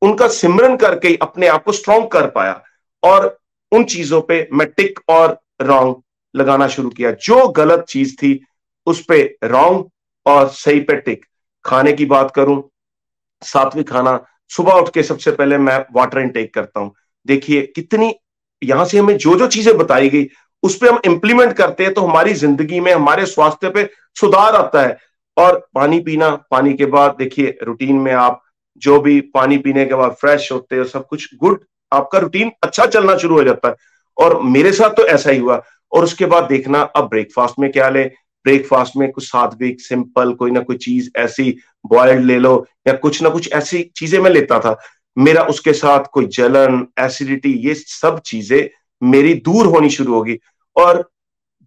उनका सिमरन करके अपने आप को स्ट्रॉन्ग कर पाया और उन चीज़ों पे मैं टिक और रॉन्ग लगाना शुरू किया। जो गलत चीज़ थी, उस पे रॉन्ग और सही पे टिक खाने की बात करूँ, सात्विक खाना, सुबह उठ के सबसे पहले मैं वाटर इनटेक करता हूँ। देखिए, कितनी यहाँ से हमें जो जो चीज़ें बताई गई, उस पर हम इंप्लीमेंट करते हैं तो हमारी ज़िंदगी में, हमारे स्वास्थ्य पे सुधार आता है। और पानी पीना, पानी के बाद देखिए रूटीन में आप जो भी पानी पीने के बाद फ्रेश होते हो, सब कुछ गुड आपका रूटीन अच्छा चलना शुरू हो जाता है। और मेरे साथ तो ऐसा ही हुआ। और उसके बाद देखना, अब ब्रेकफास्ट में क्या ले? ब्रेकफास्ट में कुछ सात्विक सिंपल कोई ना कोई चीज़ ऐसी बॉयल्ड ले लो, या कुछ ना कुछ ऐसी चीज़ें मैं लेता था। मेरा उसके साथ कोई जलन एसिडिटी ये सब चीज़ें मेरी दूर होनी शुरू होगी। और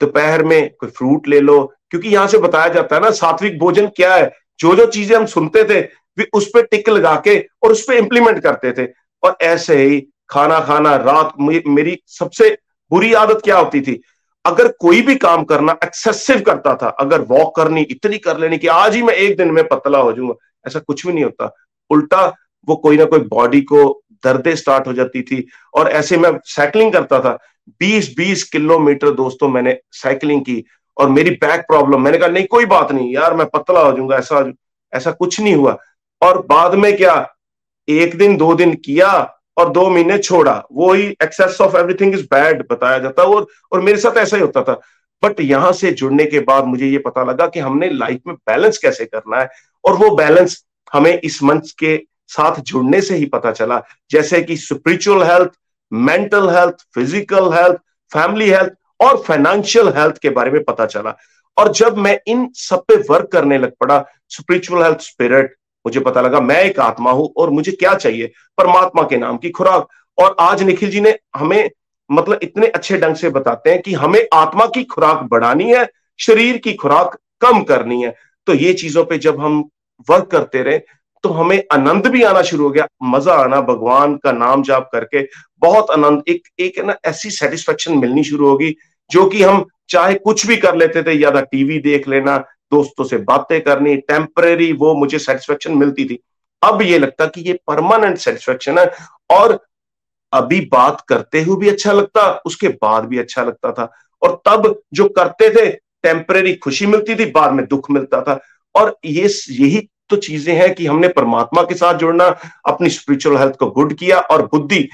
दोपहर में कोई फ्रूट ले लो, क्योंकि यहाँ से बताया जाता है ना, सात्विक भोजन क्या है? जो जो चीज़ें हम सुनते थे उस पर टिक लगा के और उस पर इंप्लीमेंट करते थे। और ऐसे ही खाना खाना, रात मेरी सबसे बुरी आदत क्या होती थी? अगर कोई भी काम करना एक्सेसिव करता था, अगर वॉक करनी, इतनी कर लेनी कि आज ही मैं एक दिन में पतला हो जाऊँगा, ऐसा कुछ भी नहीं होता। उल्टा वो कोई ना कोई बॉडी को दर्दे स्टार्ट हो जाती थी। और ऐसे मैं साइकिलिंग करता था। 20-20 किलोमीटर दोस्तों मैंने साइकिलिंग की और मेरी बैक प्रॉब्लम मैंने कहा, नहीं, कोई बात नहीं यार, मैं पतला हो जाऊँगा, ऐसा ऐसा कुछ नहीं हुआ। और बाद में क्या, एक दिन, दो दिन किया और दो महीने छोड़ा। वो ही excess of everything is bad बताया जाता और और मेरे साथ ऐसा ही होता था। बट यहाँ से जुड़ने के बाद मुझे ये पता लगा कि हमने लाइफ में बैलेंस कैसे करना है। और वो बैलेंस हमें इस मंच के साथ जुड़ने से ही पता चला। जैसे कि spiritual health mental health physical health family health और फाइनेंशियल हेल्थ के बारे में पता चला। और जब मैं इन सब पे वर्क करने लग पड़ा स्पिरिचुअल हेल्थ स्पिरिट मुझे पता लगा, मैं एक आत्मा हूँ और मुझे क्या चाहिए? परमात्मा के नाम की खुराक। और आज निखिल जी ने हमें मतलब इतने अच्छे ढंग से बताते हैं कि हमें आत्मा की खुराक बढ़ानी है, शरीर की खुराक कम करनी है। तो ये चीज़ों पे जब हम वर्क करते रहे तो हमें आनंद भी आना शुरू हो गया। मज़ा आना, भगवान का नाम जाप करके बहुत आनंद, एक एक ना ऐसी सेटिस्फेक्शन मिलनी शुरू होगी, जो कि हम चाहे कुछ भी कर लेते थे, या टीवी देख लेना, दोस्तों से बातें करनी टेम्परेरी वो मुझे सेटिस्फेक्शन मिलती थी। अब ये लगता कि ये परमानेंट सेटिस्फेक्शन है, और अभी बात करते हुए भी अच्छा लगता, उसके बाद भी अच्छा लगता था। और तब जो करते थे टेम्परेरी खुशी मिलती थी, बाद में दुख मिलता था। और ये यही तो चीज़ें हैं कि हमने परमात्मा के साथ जुड़ना, अपनी स्पिरिचुअल हेल्थ को गुड किया और बुद्धि,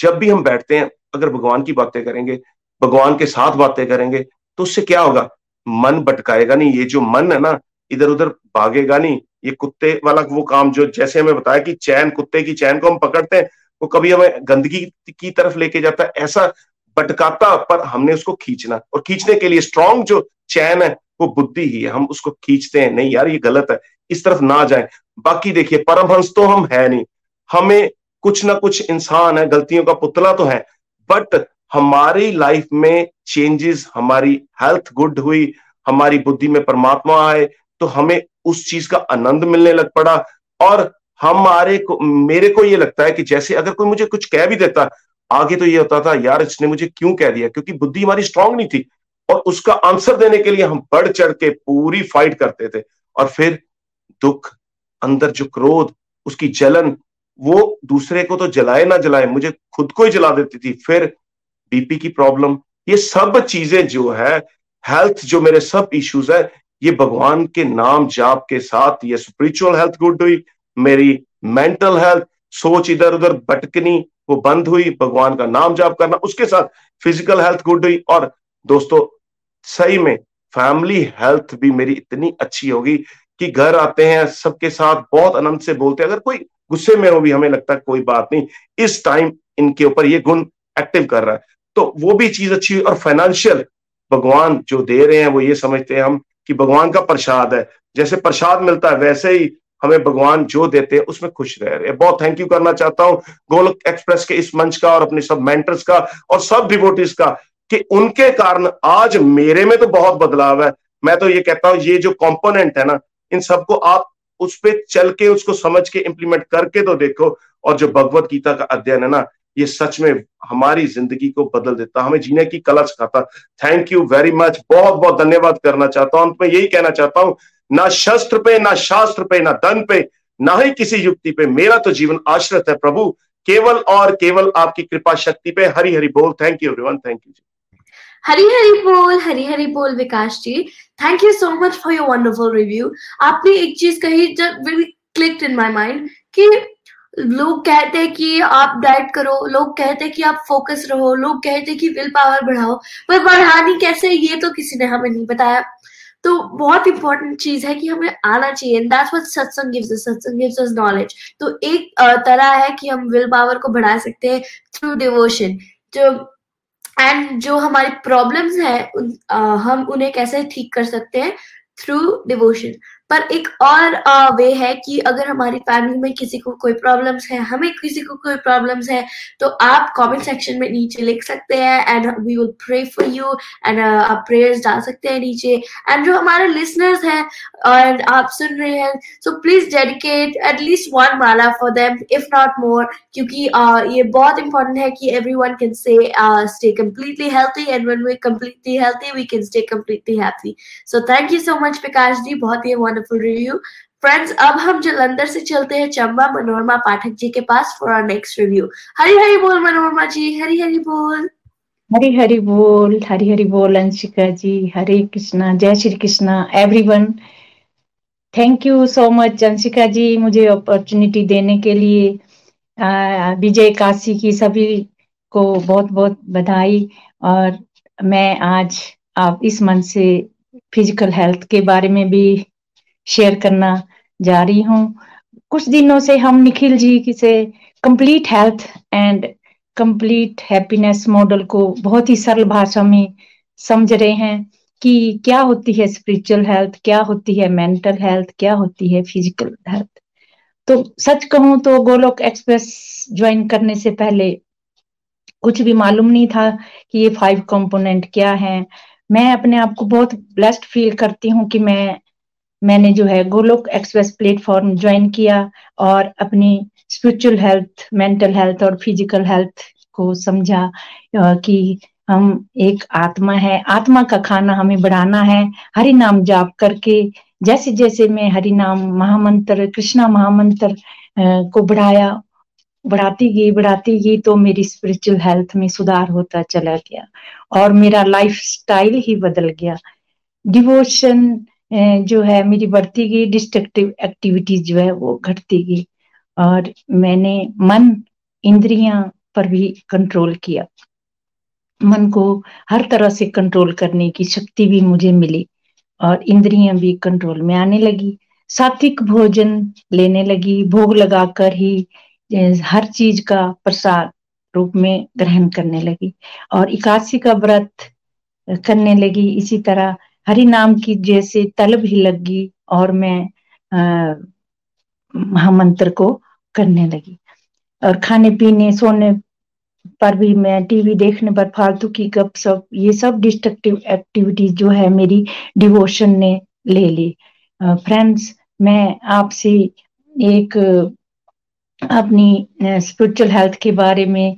जब भी हम बैठते हैं, अगर भगवान की बातें करेंगे, भगवान के साथ बातें करेंगे तो उससे क्या होगा? मन भटकाएगा नहीं। ये जो मन है ना इधर उधर भागेगा नहीं। ये कुत्ते वाला वो काम जो जैसे हमें बताया कि चैन, कुत्ते की चैन को हम पकड़ते हैं, वो कभी हमें गंदगी की तरफ़ लेके जाता है। ऐसा भटकाता पर हमने उसको खींचना। और खींचने के लिए स्ट्रांग जो चैन है, वो बुद्धि ही है। हम उसको खींचते हैं। नहीं यार, ये गलत है। इस तरफ़ ना जाए। बाकी देखिए, परमहंस तो हम है नहीं। हमें कुछ ना कुछ इंसान है, गलतियों का पुतला तो है। बट हमारी लाइफ में चेंजेस हमारी हेल्थ गुड हुई, हमारी बुद्धि में परमात्मा आए तो हमें उस चीज़ का आनंद मिलने लग पड़ा। और हमारे को, मेरे को ये लगता है कि जैसे अगर कोई मुझे कुछ कह भी देता, आगे तो ये होता था, यार, इसने मुझे क्यों कह दिया? क्योंकि बुद्धि हमारी स्ट्रांग नहीं थी। और उसका आंसर देने के लिए हम बढ़ चढ़ के पूरी फाइट करते थे। और फिर दुख, अंदर जो क्रोध, उसकी जलन, वो दूसरे को तो जलाए ना जलाए, मुझे खुद को ही जला देती थी। फिर बीपी की प्रॉब्लम ये सब चीज़ें जो है हेल्थ जो मेरे सब इश्यूज़ है, ये भगवान के नाम जाप के साथ, ये स्पिरिचुअल हेल्थ गुड हुई, मेरी मेंटल हेल्थ सोच इधर उधर भटकनी, वो बंद हुई, भगवान का नाम जाप करना, उसके साथ फ़िज़िकल हेल्थ गुड हुई। और दोस्तों, सही में फैमिली हेल्थ भी मेरी इतनी अच्छी होगी कि घर आते हैं, सबके साथ बहुत आनंद से बोलते हैं। अगर कोई गुस्से में हो भी, हमें लगता है कोई बात नहीं। इस टाइम इनके ऊपर ये गुण एक्टिव कर रहा है। तो वो भी चीज़ अच्छी और फाइनेंशियल भगवान जो दे रहे हैं, वो ये समझते हैं हम कि भगवान का प्रसाद है। जैसे प्रसाद मिलता है, वैसे ही हमें भगवान जो देते हैं, उसमें खुश रह रहे हैं। बहुत थैंक यू करना चाहता हूँ गोलक एक्सप्रेस के इस मंच का और अपने सब मेंटर्स का और सब डिवोटिस का कि उनके कारण आज मेरे में तो बहुत बदलाव है। मैं तो ये कहता हूँ, ये जो कंपोनेंट है ना इन सबको आप उस पर चल के, उसको समझ के इंप्लीमेंट करके तो देखो। और जो भगवत गीता का अध्ययन है ना, ये सच में हमारी ज़िंदगी को बदल देता हमें जीने की कला सिखाता। थैंक यू वेरी मच बहुत बहुत धन्यवाद करना चाहता हूँ। अंत में यही कहना चाहता हूँ, ना शस्त्र पे, ना शास्त्र पे, ना धन पे, ना ही किसी युक्ति पे। मेरा तो जीवन आश्रित है प्रभु। केवल और केवल आपकी कृपा शक्ति पे हरी हरी बोल। Thank you everyone thank you Hari Hari बोल हरी हरी बोल, Vikas ji. Thank you so much for your wonderful review आपने एक चीज़ कही जब क्लिक्ड इन माय माइंड कि लोग कहते हैं कि आप डाइट करो, लोग कहते हैं कि आप फोकस रहो, लोग कहते हैं कि विल पावर बढ़ाओ, पर बढ़ानी कैसे ये तो किसी ने हमें नहीं बताया। तो बहुत इंपॉर्टेंट चीज़ है कि हमें आना चाहिए that's what satsang gives us satsang gives us knowledge तो एक तरह है कि हम विल पावर को बढ़ा सकते हैं थ्रू डिवोशन जो एंड जो हमारी प्रॉब्लम्स हैं हम उन्हें कैसे ठीक कर सकते हैं? थ्रू डिवोशन पर एक और वे है कि अगर हमारी फैमिली में किसी को कोई प्रॉब्लम्स है हमें किसी को कोई प्रॉब्लम्स है तो आप कमेंट सेक्शन में नीचे लिख सकते हैं and we will pray for you and आप प्रेयर्स डाल सकते हैं नीचे एंड जो हमारे लिसनर्स हैं और आप सुन रहे हैं so please dedicate at least one mala for them if not more क्योंकि uh, ये बहुत इंपॉर्टेंट है कि every one can say stay completely healthy and when we completely healthy we can stay completely happy so thank you so much Prakash ji बहुत ही wonderful review friends अब हम जलंधर से चलते हैं चंबा। मनोरमा पाठक जी के पास for our next review Hari Hari बोल मनोरमा जी, हरी हरी बोल। हरी हरी बोल, हरी हरी बोल अंशिका जी, हरे कृष्णा, जय Shri Krishna everyone thank you so much Anshika ji मुझे अपॉर्चुनिटी देने के लिए। विजय काशी की सभी को बहुत बहुत बधाई और मैं आज आप इस मन से फ़िज़िकल हेल्थ के बारे में भी शेयर करना जा रही हूँ। कुछ दिनों से हम निखिल जी की से complete health and complete happiness model को बहुत ही सरल भाषा में समझ रहे हैं कि क्या होती है स्पिरिचुअल हेल्थ क्या होती है मेंटल हेल्थ क्या होती है फ़िज़िकल हेल्थ तो सच कहूँ तो गोलोक एक्सप्रेस ज्वाइन करने से पहले कुछ भी मालूम नहीं था कि ये फाइव कंपोनेंट क्या है। मैं अपने आप को बहुत ब्लेस्ड फील करती हूँ कि मैं मैंने जो है गोलोक एक्सप्रेस प्लेटफॉर्म ज्वाइन किया और अपनी स्पिरिचुअल हेल्थ, मेंटल हेल्थ और फ़िज़िकल हेल्थ को समझा कि हम एक आत्मा है। आत्मा का खाना हमें बढ़ाना है हरि नाम जाप करके जैसे जैसे मैं हरि नाम महामंत्र, कृष्णा महामंत्र को बढ़ाया, बढ़ाती गई बढ़ाती गई तो मेरी स्पिरिचुअल हेल्थ में सुधार होता चला गया और मेरा लाइफ स्टाइल ही बदल गया। डिवोशन जो है मेरी बढ़ती गई डिस्ट्रक्टिव एक्टिविटीज़ जो है वो घटती गई। और मैंने मन इंद्रियाँ पर भी कंट्रोल किया। मन को हर तरह से कंट्रोल करने की शक्ति भी मुझे मिली और इंद्रियाँ भी कंट्रोल में आने लगी। सात्विक भोजन लेने लगी। भोग लगाकर ही हर चीज़ का प्रसाद रूप में ग्रहण करने लगी और इकादशी का व्रत करने लगी। इसी तरह हरि नाम की जैसे तलब ही लगी और मैं महामंत्र को करने लगी। और खाने पीने, सोने पर भी मैं टीवी देखने पर फालतू की गप सब ये सब डिस्ट्रक्टिव एक्टिविटीज़ जो है मेरी डिवोशन ने ले ली। फ्रेंड्स मैं आपसे एक, अपनी स्पिरिचुअल हेल्थ के बारे में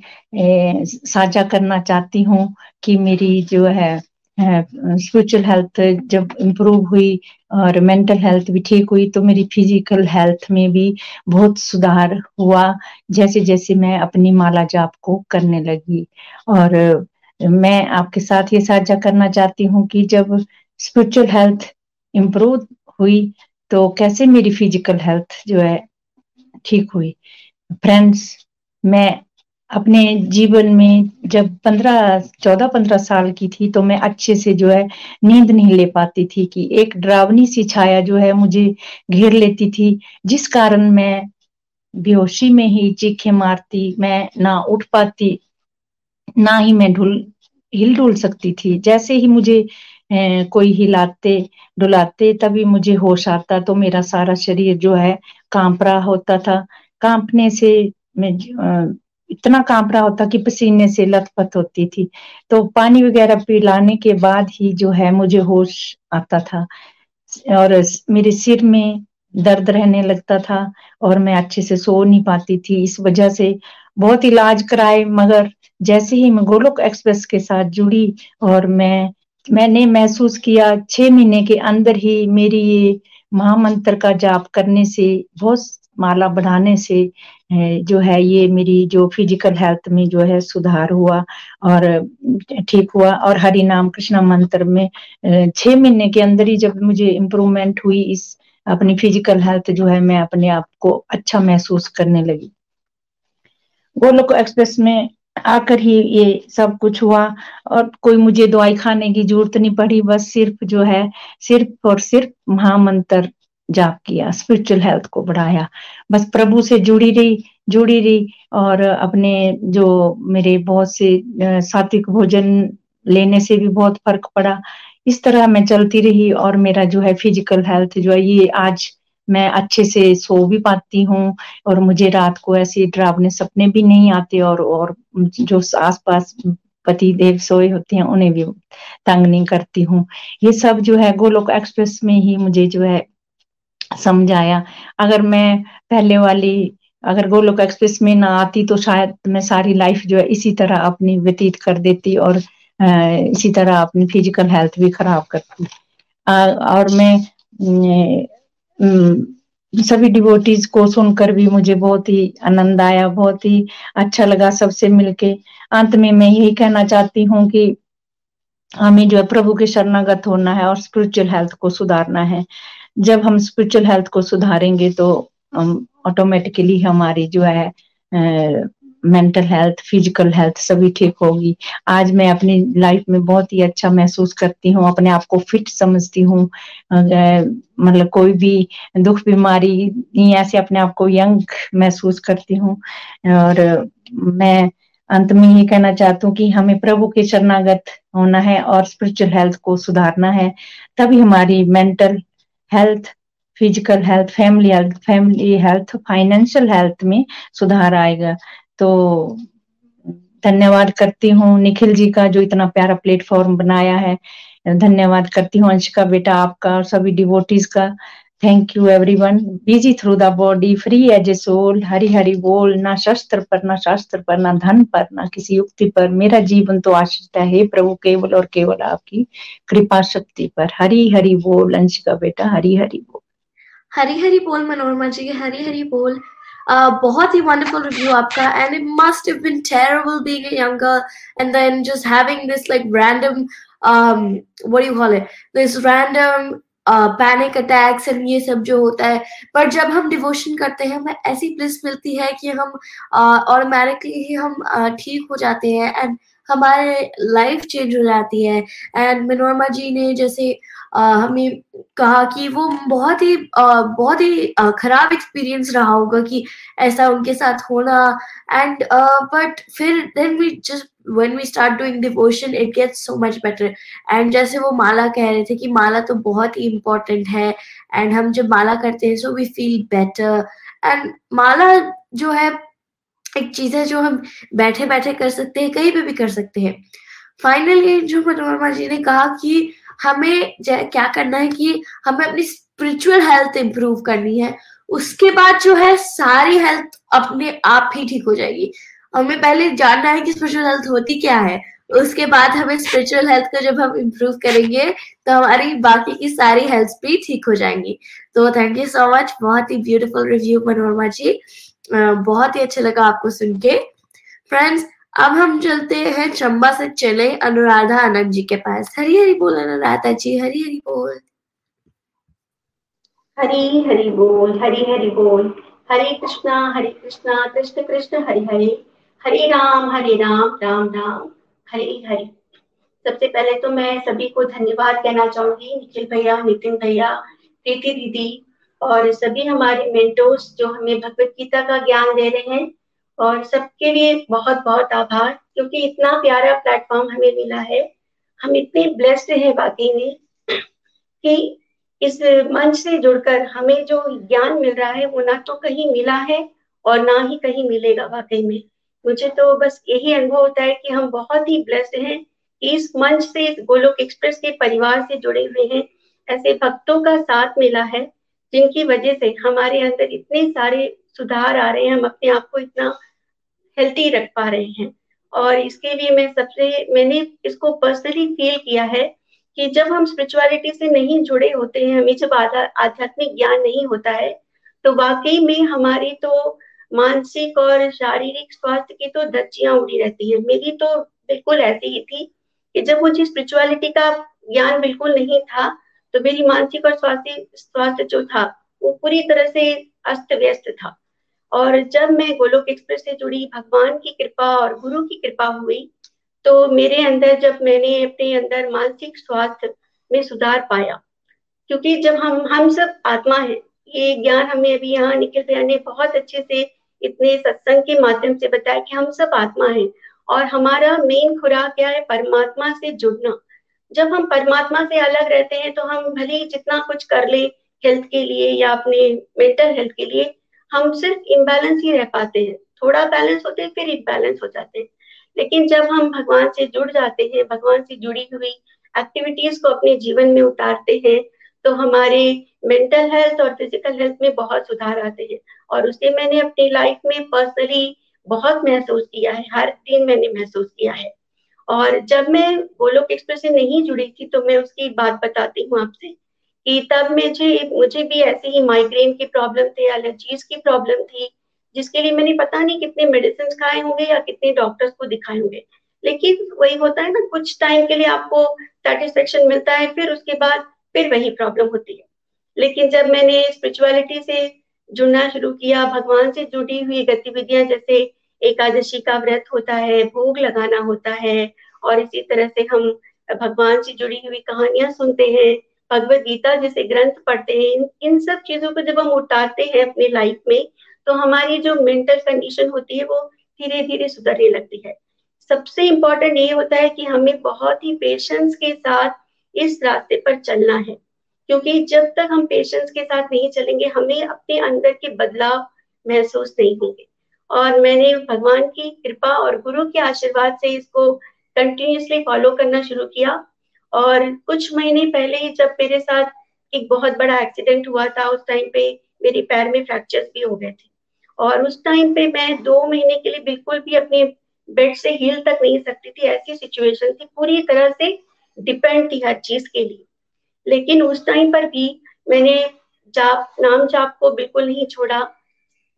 साझा करना चाहती हूँ कि मेरी जो है स्पिरिचुअल हेल्थ जब इम्प्रूव हुई और मेंटल हेल्थ भी ठीक हुई तो मेरी फ़िज़िकल हेल्थ में भी बहुत सुधार हुआ जैसे जैसे मैं अपनी माला जाप को करने लगी। और मैं आपके साथ ये साझा करना चाहती हूँ कि जब स्पिरिचुअल हेल्थ इम्प्रूव हुई तो कैसे मेरी फ़िज़िकल हेल्थ जो है ठीक हुई? फ्रेंड्स मैं अपने जीवन में जब पंद्रह, चौदह, पंद्रह साल की थी तो मैं अच्छे से जो है नींद नहीं ले पाती थी कि एक ड्रावनी सी छाया जो है मुझे घेर लेती थी, जिस कारण मैं बेहोशी में ही चीखे मारती, मैं ना उठ पाती, ना ही मैं ढुल, हिल डुल सकती थी। जैसे ही मुझे कोई हिलाते, डुलाते तभी मुझे होश आता तो मेरा सारा शरीर जो है काँप रहा होता था। कांपने से मैं इतना काँप रहा होता कि पसीने से लथपथ होती थी। तो पानी वगैरह पिलाने के बाद ही जो है मुझे होश आता था और मेरे सिर में दर्द रहने लगता था और मैं अच्छे से सो नहीं पाती थी। इस वजह से बहुत इलाज कराए, मगर जैसे ही मैं गोलोक एक्सप्रेस के साथ जुड़ी और मैं, मैंने महसूस किया, छह महीने के अंदर ही मेरी ये महामंत्र का जाप करने से बहुत माला बढ़ाने से जो है ये मेरी जो फ़िज़िकल हेल्थ में जो है सुधार हुआ और ठीक हुआ और हरि नाम कृष्णा मंत्र में छह महीने के अंदर ही जब मुझे इम्प्रूवमेंट हुई इस अपनी फ़िज़िकल हेल्थ जो है मैं अपने आप को अच्छा महसूस करने लगी। गोलोक एक्सप्रेस में आकर ही ये सब कुछ हुआ और कोई मुझे दवाई खाने की ज़रूरत नहीं पड़ी, बस सिर्फ़ जो है, सिर्फ़ और सिर्फ़ महामंत्र जाप किया स्पिरिचुअल हेल्थ को बढ़ाया। बस प्रभु से जुड़ी रही जुड़ी रही और अपने जो मेरे बहुत से सात्विक भोजन लेने से भी बहुत फ़र्क पड़ा। इस तरह मैं चलती रही और मेरा जो है फ़िज़िकल हेल्थ जो है, ये आज मैं अच्छे से सो भी पाती हूँ और मुझे रात को ऐसे डरावने सपने भी नहीं आते और और जो आसपास पति देव सोए होते हैं, उन्हें भी तंग नहीं करती हूँ। ये सब जो है गोलोक एक्सप्रेस में ही मुझे जो है समझाया। अगर मैं पहले वाली, अगर गोलोक एक्सप्रेस में ना आती तो शायद मैं सारी लाइफ जो है इसी तरह अपनी व्यतीत कर देती और इसी तरह अपनी फ़िज़िकल हेल्थ भी खराब करती। और मैं सभी डिवोटीज को सुनकर भी मुझे बहुत ही आनंद आया, बहुत ही अच्छा लगा सबसे मिलके। अंत में मैं यही कहना चाहती हूँ कि हमें जो है प्रभु के शरणागत होना है और स्पिरिचुअल हेल्थ को सुधारना है। जब हम स्पिरिचुअल हेल्थ को सुधारेंगे तो ऑटोमेटिकली हमारी जो है मेंटल हेल्थ फ़िज़िकल हेल्थ सभी ठीक होगी। आज मैं अपनी लाइफ में बहुत ही अच्छा महसूस करती हूँ, अपने आप को फिट समझती हूँ। मतलब कोई भी दुख, बीमारी ऐसे अपने आप को यंग महसूस करती हूँ। और मैं अंत में ये कहना चाहती हूँ कि हमें प्रभु के शरणागत होना है और स्पिरिचुअल हेल्थ को सुधारना है। तभी हमारी mental health physical health family health family health financial health में सुधार आएगा। तो धन्यवाद करती हूँ निखिल जी का जो इतना प्यारा प्लेटफॉर्म बनाया है। धन्यवाद करती हूँ अंशिका बेटा आपका और सभी डिवोटीज का। Thank you everyone busy through the body free as a soul Hari Hari बोल ना शस्त्र पर ना शास्त्र पर ना धन पर ना किसी युक्ति पर मेरा जीवन तो आश्रित है प्रभु केवल और केवल आपकी कृपा शक्ति पर हरि हरि बोल अंशिका बेटा हरि हरि बोल हरी हरी बोल मनोरमा जी हरी हरी बोल uh, बहुत ही वंडरफुल रिव्यू आपका and it must have been terrible being a young girl and then just having this like random um what do you call it? This random panic attacks and ये सब जो होता है। पर जब हम डिवोशन करते हैं, हमें ऐसी ब्लिस मिलती है कि हम ऑटोमेटिकली ही हम ठीक हो जाते हैं एंड हमारे लाइफ चेंज हो जाती है। एंड मनोरमा जी ने जैसे हमें कहा कि वो बहुत ही बहुत ही खराब एक्सपीरियंस रहा होगा कि ऐसा उनके साथ होना। एंड बट फिर then we just when we start doing devotion it gets so much better. And जैसे वो माला कह रहे थे कि माला तो बहुत ही important है, and हम जब माला करते हैं, so we feel better. And माला जो है, एक चीज़ है जो हम बैठे बैठे कर सकते हैं, कहीं पे भी कर सकते हैं। फाइनली जो मनोरमा जी ने कहा कि हमें क्या करना है कि हमें अपनी स्पिरिचुअल हेल्थ इंप्रूव करनी है। उसके बाद जो है, सारी हेल्थ अपने आप ही ठीक हो जाएगी। हमें पहले जानना है कि स्पिरिचुअल हेल्थ होती क्या है। उसके बाद हमें स्पिरिचुअल हेल्थ को जब हम इम्प्रूव करेंगे तो हमारी बाकी की सारी हेल्थ भी ठीक हो जाएँगी। तो थैंक यू सो मच बहुत ही ब्यूटीफुल रिव्यू मनोरमा जी। बहुत ही अच्छा लगा आपको सुन के। फ्रेंड्स अब हम चलते हैं चंबा से चले अनुराधा आनंद जी के पास। हरी हरी बोल अनुराधा जी, हरी हरी बोल। हरी हरी बोल, हरी हरी बोल। हरे कृष्णा हरे कृष्णा, कृष्ण कृष्ण, हरे हरे। हरे राम हरे राम राम राम। हरे हरे। सबसे पहले तो मैं सभी को धन्यवाद कहना चाहूँगी, निखिल भैया, नितिन भैया, प्रीति दीदी और सभी हमारे मेंटोर्स जो हमें भगवत गीता का ज्ञान दे रहे हैं। और सबके लिए बहुत बहुत आभार, क्योंकि इतना प्यारा प्लेटफॉर्म हमें मिला है। हम इतने ब्लेस्ड हैं वाकई में कि इस मंच से जुड़कर हमें जो ज्ञान मिल रहा है, वो ना तो कहीं मिला है और ना ही कहीं मिलेगा वाकई में। मुझे तो बस यही अनुभव होता है कि हम बहुत ही ब्लेस्ड हैं, इस मंच से, इस गोलोक एक्सप्रेस के परिवार से जुड़े हुए हैं। ऐसे भक्तों का साथ मिला है, जिनकी वजह से हमारे अंदर इतने सारे सुधार आ रहे हैं, हम अपने आप को इतना हेल्थी रख पा रहे हैं। और इसके लिए मैं सबसे, मैंने इसको पर्सनली फील किया है कि जब हम स्पिरिचुअलिटी से नहीं जुड़े होते हैं, हमें जब आध्यात्मिक ज्ञान नहीं होता है तो वाकई में हमारी तो मानसिक और शारीरिक स्वास्थ्य की तो धज्जियाँ उड़ी रहती है। मेरी तो बिल्कुल ऐसी ही थी कि जब मुझे स्पिरिचुअलिटी का ज्ञान बिल्कुल नहीं था तो मेरी मानसिक और स्वास्थ्य स्वास्थ्य जो था, वो पूरी तरह से अस्त व्यस्त था। और जब मैं गोलोक एक्सप्रेस से जुड़ी भगवान की कृपा और गुरु की कृपा हुई तो मेरे अंदर जब मैंने अपने अंदर मानसिक स्वास्थ्य में सुधार पाया, क्योंकि जब हम हम सब आत्मा है, ये ज्ञान हमें अभी यहाँ निखिल भैया ने बहुत अच्छे से इतने सत्संग के माध्यम से बताया कि हम सब आत्मा है और हमारा मेन खुराक क्या है? परमात्मा से जुड़ना। जब हम परमात्मा से अलग रहते हैं तो हम भले ही जितना कुछ कर ले हेल्थ के लिए या अपने मेंटल हेल्थ के लिए, हम सिर्फ़ इम्बैलेंस ही रह पाते हैं। थोड़ा बैलेंस होते हैं, फिर इम्बैलेंस हो जाते हैं। लेकिन जब हम भगवान से जुड़ जाते हैं, भगवान से जुड़ी हुई एक्टिविटीज़ को अपने जीवन में उतारते हैं तो हमारे मेंटल हेल्थ और फ़िज़िकल हेल्थ में बहुत सुधार आते हैं। और उसे मैंने अपनी लाइफ में पर्सनली बहुत महसूस किया है, हर दिन मैंने महसूस किया है। और जब मैं गोलोक एक्सप्रेस से नहीं जुड़ी थी तो मैं उसकी बात बताती हूँ आपसे कि तब मुझे मुझे भी ऐसे ही माइग्रेन की प्रॉब्लम थे एलर्जीज की प्रॉब्लम थी, जिसके लिए मैंने पता नहीं कितने मेडिसिन खाए होंगे या कितने डॉक्टर्स को दिखाए होंगे। लेकिन वही होता है ना, कुछ टाइम के लिए आपको सेटिस्फेक्शन मिलता है, फिर उसके बाद फिर वही प्रॉब्लम होती है। लेकिन जब मैंने स्पिरिचुअलिटी से जुड़ना शुरू किया भगवान से जुड़ी हुई गतिविधियाँ जैसे एकादशी का व्रत होता है भोग लगाना होता है और इसी तरह से हम भगवान से जुड़ी हुई कहानियाँ सुनते हैं भगवत गीता जैसे ग्रंथ पढ़ते हैं इन, सब चीज़ों को जब हम उतारते हैं अपनी लाइफ में तो हमारी जो मेंटल कंडीशन होती है वो धीरे धीरे सुधरने लगती है। सबसे इम्पोर्टेंट ये होता है कि हमें बहुत ही पेशेंस के साथ इस रास्ते पर चलना है। क्योंकि जब तक हम पेशेंस के साथ नहीं चलेंगे, हमें अपने अंदर के बदलाव महसूस नहीं होंगे। और मैंने भगवान की कृपा और गुरु के आशीर्वाद से इसको कंटिन्यूसली फॉलो करना शुरू किया। और कुछ महीने पहले ही जब मेरे साथ एक बहुत बड़ा एक्सीडेंट हुआ था, उस टाइम पे मेरे पैर में फ्रैक्चर्स भी हो गए थे। और उस टाइम पे मैं दो महीने के लिए बिल्कुल भी अपने बेड से हिल तक नहीं सकती थी। ऐसी सिचुएशन थी, पूरी तरह से डिपेंड थी हर चीज़ के लिए। लेकिन उस टाइम पर भी मैंने जाप, नाम जाप को बिल्कुल नहीं छोड़ा।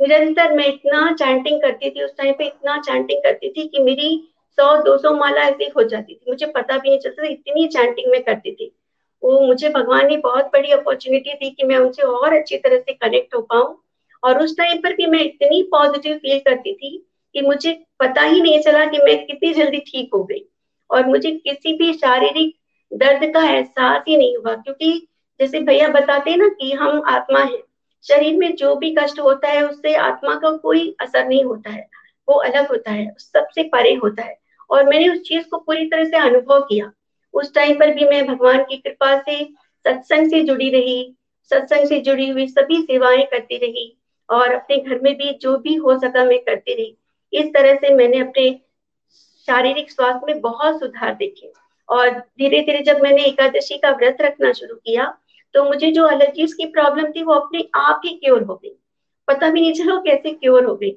निरंतर मैं इतना चैंटिंग करती थी, उस टाइम पे इतना चैंटिंग करती थी कि मेरी सौ, दो सौ माला ऐसी हो जाती थी। मुझे पता भी नहीं चलता था, इतनी चैंटिंग में करती थी। वो मुझे भगवान ने बहुत बड़ी अपॉर्चुनिटी दी कि मैं उनसे और अच्छी तरह से कनेक्ट हो पाऊँ। और उस टाइम पर भी मैं इतनी पॉजिटिव फील करती थी कि मुझे पता ही नहीं चला कि मैं कितनी जल्दी ठीक हो गई। और मुझे किसी भी शारीरिक दर्द का एहसास ही नहीं हुआ, क्योंकि जैसे भैया बताते हैं ना कि हम आत्मा है। शरीर में जो भी कष्ट होता है, उससे आत्मा का कोई असर नहीं होता है। वो अलग होता है, सबसे परे होता है। और मैंने उस चीज़ को पूरी तरह से अनुभव किया। उस टाइम पर भी मैं भगवान की कृपा से सत्संग से जुड़ी रही, सत्संग से जुड़ी हुई सभी सेवाएँ करती रही और अपने घर में भी जो भी हो सका मैं करती रही। इस तरह से मैंने अपने शारीरिक स्वास्थ्य में बहुत सुधार देखे। और धीरे धीरे जब मैंने एकादशी का व्रत रखना शुरू किया तो मुझे जो एलर्जीज की प्रॉब्लम थी, वो अपने आप ही क्योर हो गई। पता भी नहीं चला कैसे क्योर हो गई।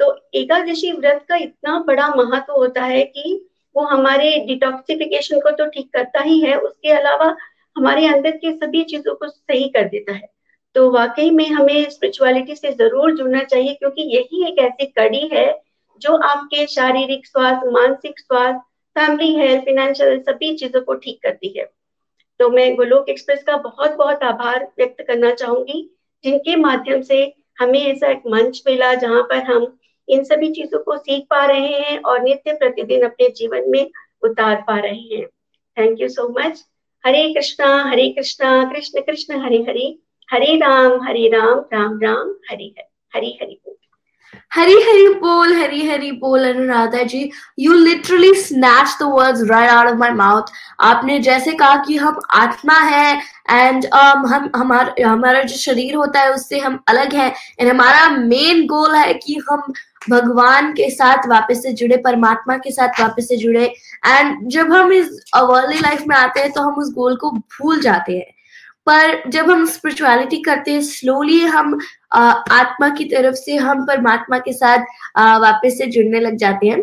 तो एकादशी व्रत का इतना बड़ा महत्व होता है कि वो हमारे डिटॉक्सिफिकेशन को तो ठीक करता ही है, उसके अलावा हमारे अंदर के सभी चीज़ों को सही कर देता है। तो वाकई में हमें स्पिरिचुअलिटी से ज़रूर जुड़ना चाहिए, क्योंकि यही एक ऐसी कड़ी है जो आपके शारीरिक स्वास्थ्य, मानसिक स्वास्थ्य, फैमिली हेल्थ फाइनेंशियल सभी चीज़ों को ठीक करती है। तो मैं गोलोक एक्सप्रेस का बहुत बहुत आभार व्यक्त करना चाहूँगी, जिनके माध्यम से हमें ऐसा एक मंच मिला जहाँ पर हम इन सभी चीज़ों को सीख पा रहे हैं और नित्य प्रतिदिन अपने जीवन में उतार पा रहे हैं। Thank you so much Hare Krishna Hare Krishna, Krishna Krishna, Hare Hare. Hare Ram Hare Ram Ram Ram, Hare Hare. Hare Hari. Hari Hari Bol, Hari Hari Bol, Anuradha ji, you literally snatched the words right out of my mouth. आपने जैसे कहा कि हम आत्मा है and um, हम हमारा हमारा जो शरीर होता है उससे हम अलग हैं एंड हमारा मेन गोल है कि हम भगवान के साथ वापस से जुड़े परमात्मा के साथ वापस से जुड़े एंड जब हम इस वर्ल्डली लाइफ में आते हैं तो हम उस गोल को भूल जाते हैं पर जब हम स्पिरिचुअलिटी करते हैं स्लोली हम आत्मा की तरफ़ से हम परमात्मा के साथ वापस से जुड़ने लग जाते हैं।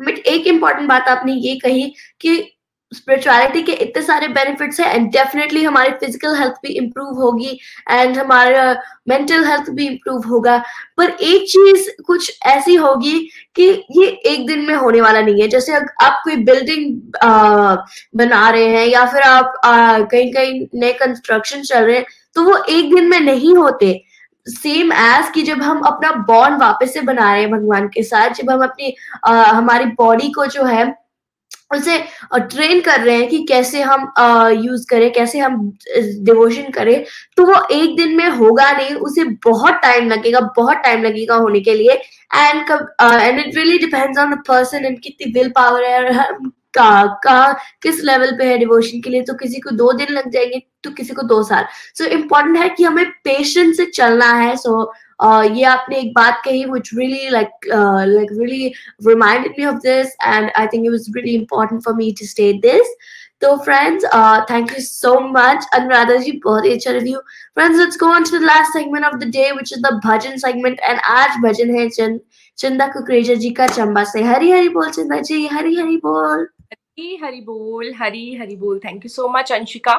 बट एक इंपॉर्टेंट बात आपने ये कही कि स्पिरिचुअलिटी के इतने सारे बेनिफिट्स हैं एंड डेफिनेटली हमारी फ़िज़िकल हेल्थ भी इम्प्रूव होगी एंड हमारा मेंटल हेल्थ भी इम्प्रूव होगा। पर एक चीज़ कुछ ऐसी होगी कि ये एक दिन में होने वाला नहीं है। जैसे आप कोई बिल्डिंग बना रहे हैं या फिर आप कहीं कहीं नए कंस्ट्रक्शन चल रहे हैं तो वो एक दिन में नहीं होते। सेम एज कि जब हम अपना बॉन्ड वापस से बना रहे हैं भगवान के साथ जब हम अपनी आ, हमारी बॉडी को जो है उसे ट्रेन कर रहे हैं कि कैसे हम यूज़ करें कैसे हम डिवोशन करें तो वो एक दिन में होगा नहीं उसे बहुत टाइम लगेगा बहुत टाइम लगेगा होने के लिए। And and it really depends on the person and कितनी विल पावर है का, का किस लेवल पे है डिवोशन के लिए? तो किसी को दो दिन लग जाएँगे तो किसी को दो साल। सो so, इम्पोर्टेंट है कि हमें पेशेंस से चलना है। सो so, uh, ये आपने एक बात कही really like uh, like really reminded me of this and I think it was really important for me to state this. तो friends thank you so much Anuradha ji बहुत ही अच्छा review friends let's go on to the last segment of the day which is the bhajan segment and आज भजन है चंद चंदा कुकरेजा जी का चंबा से। हरी हरी बोल चंदा जी हरी हरी बोल। हरी हरी बोल, हरी हरी बोल। Thank you so much Anshika.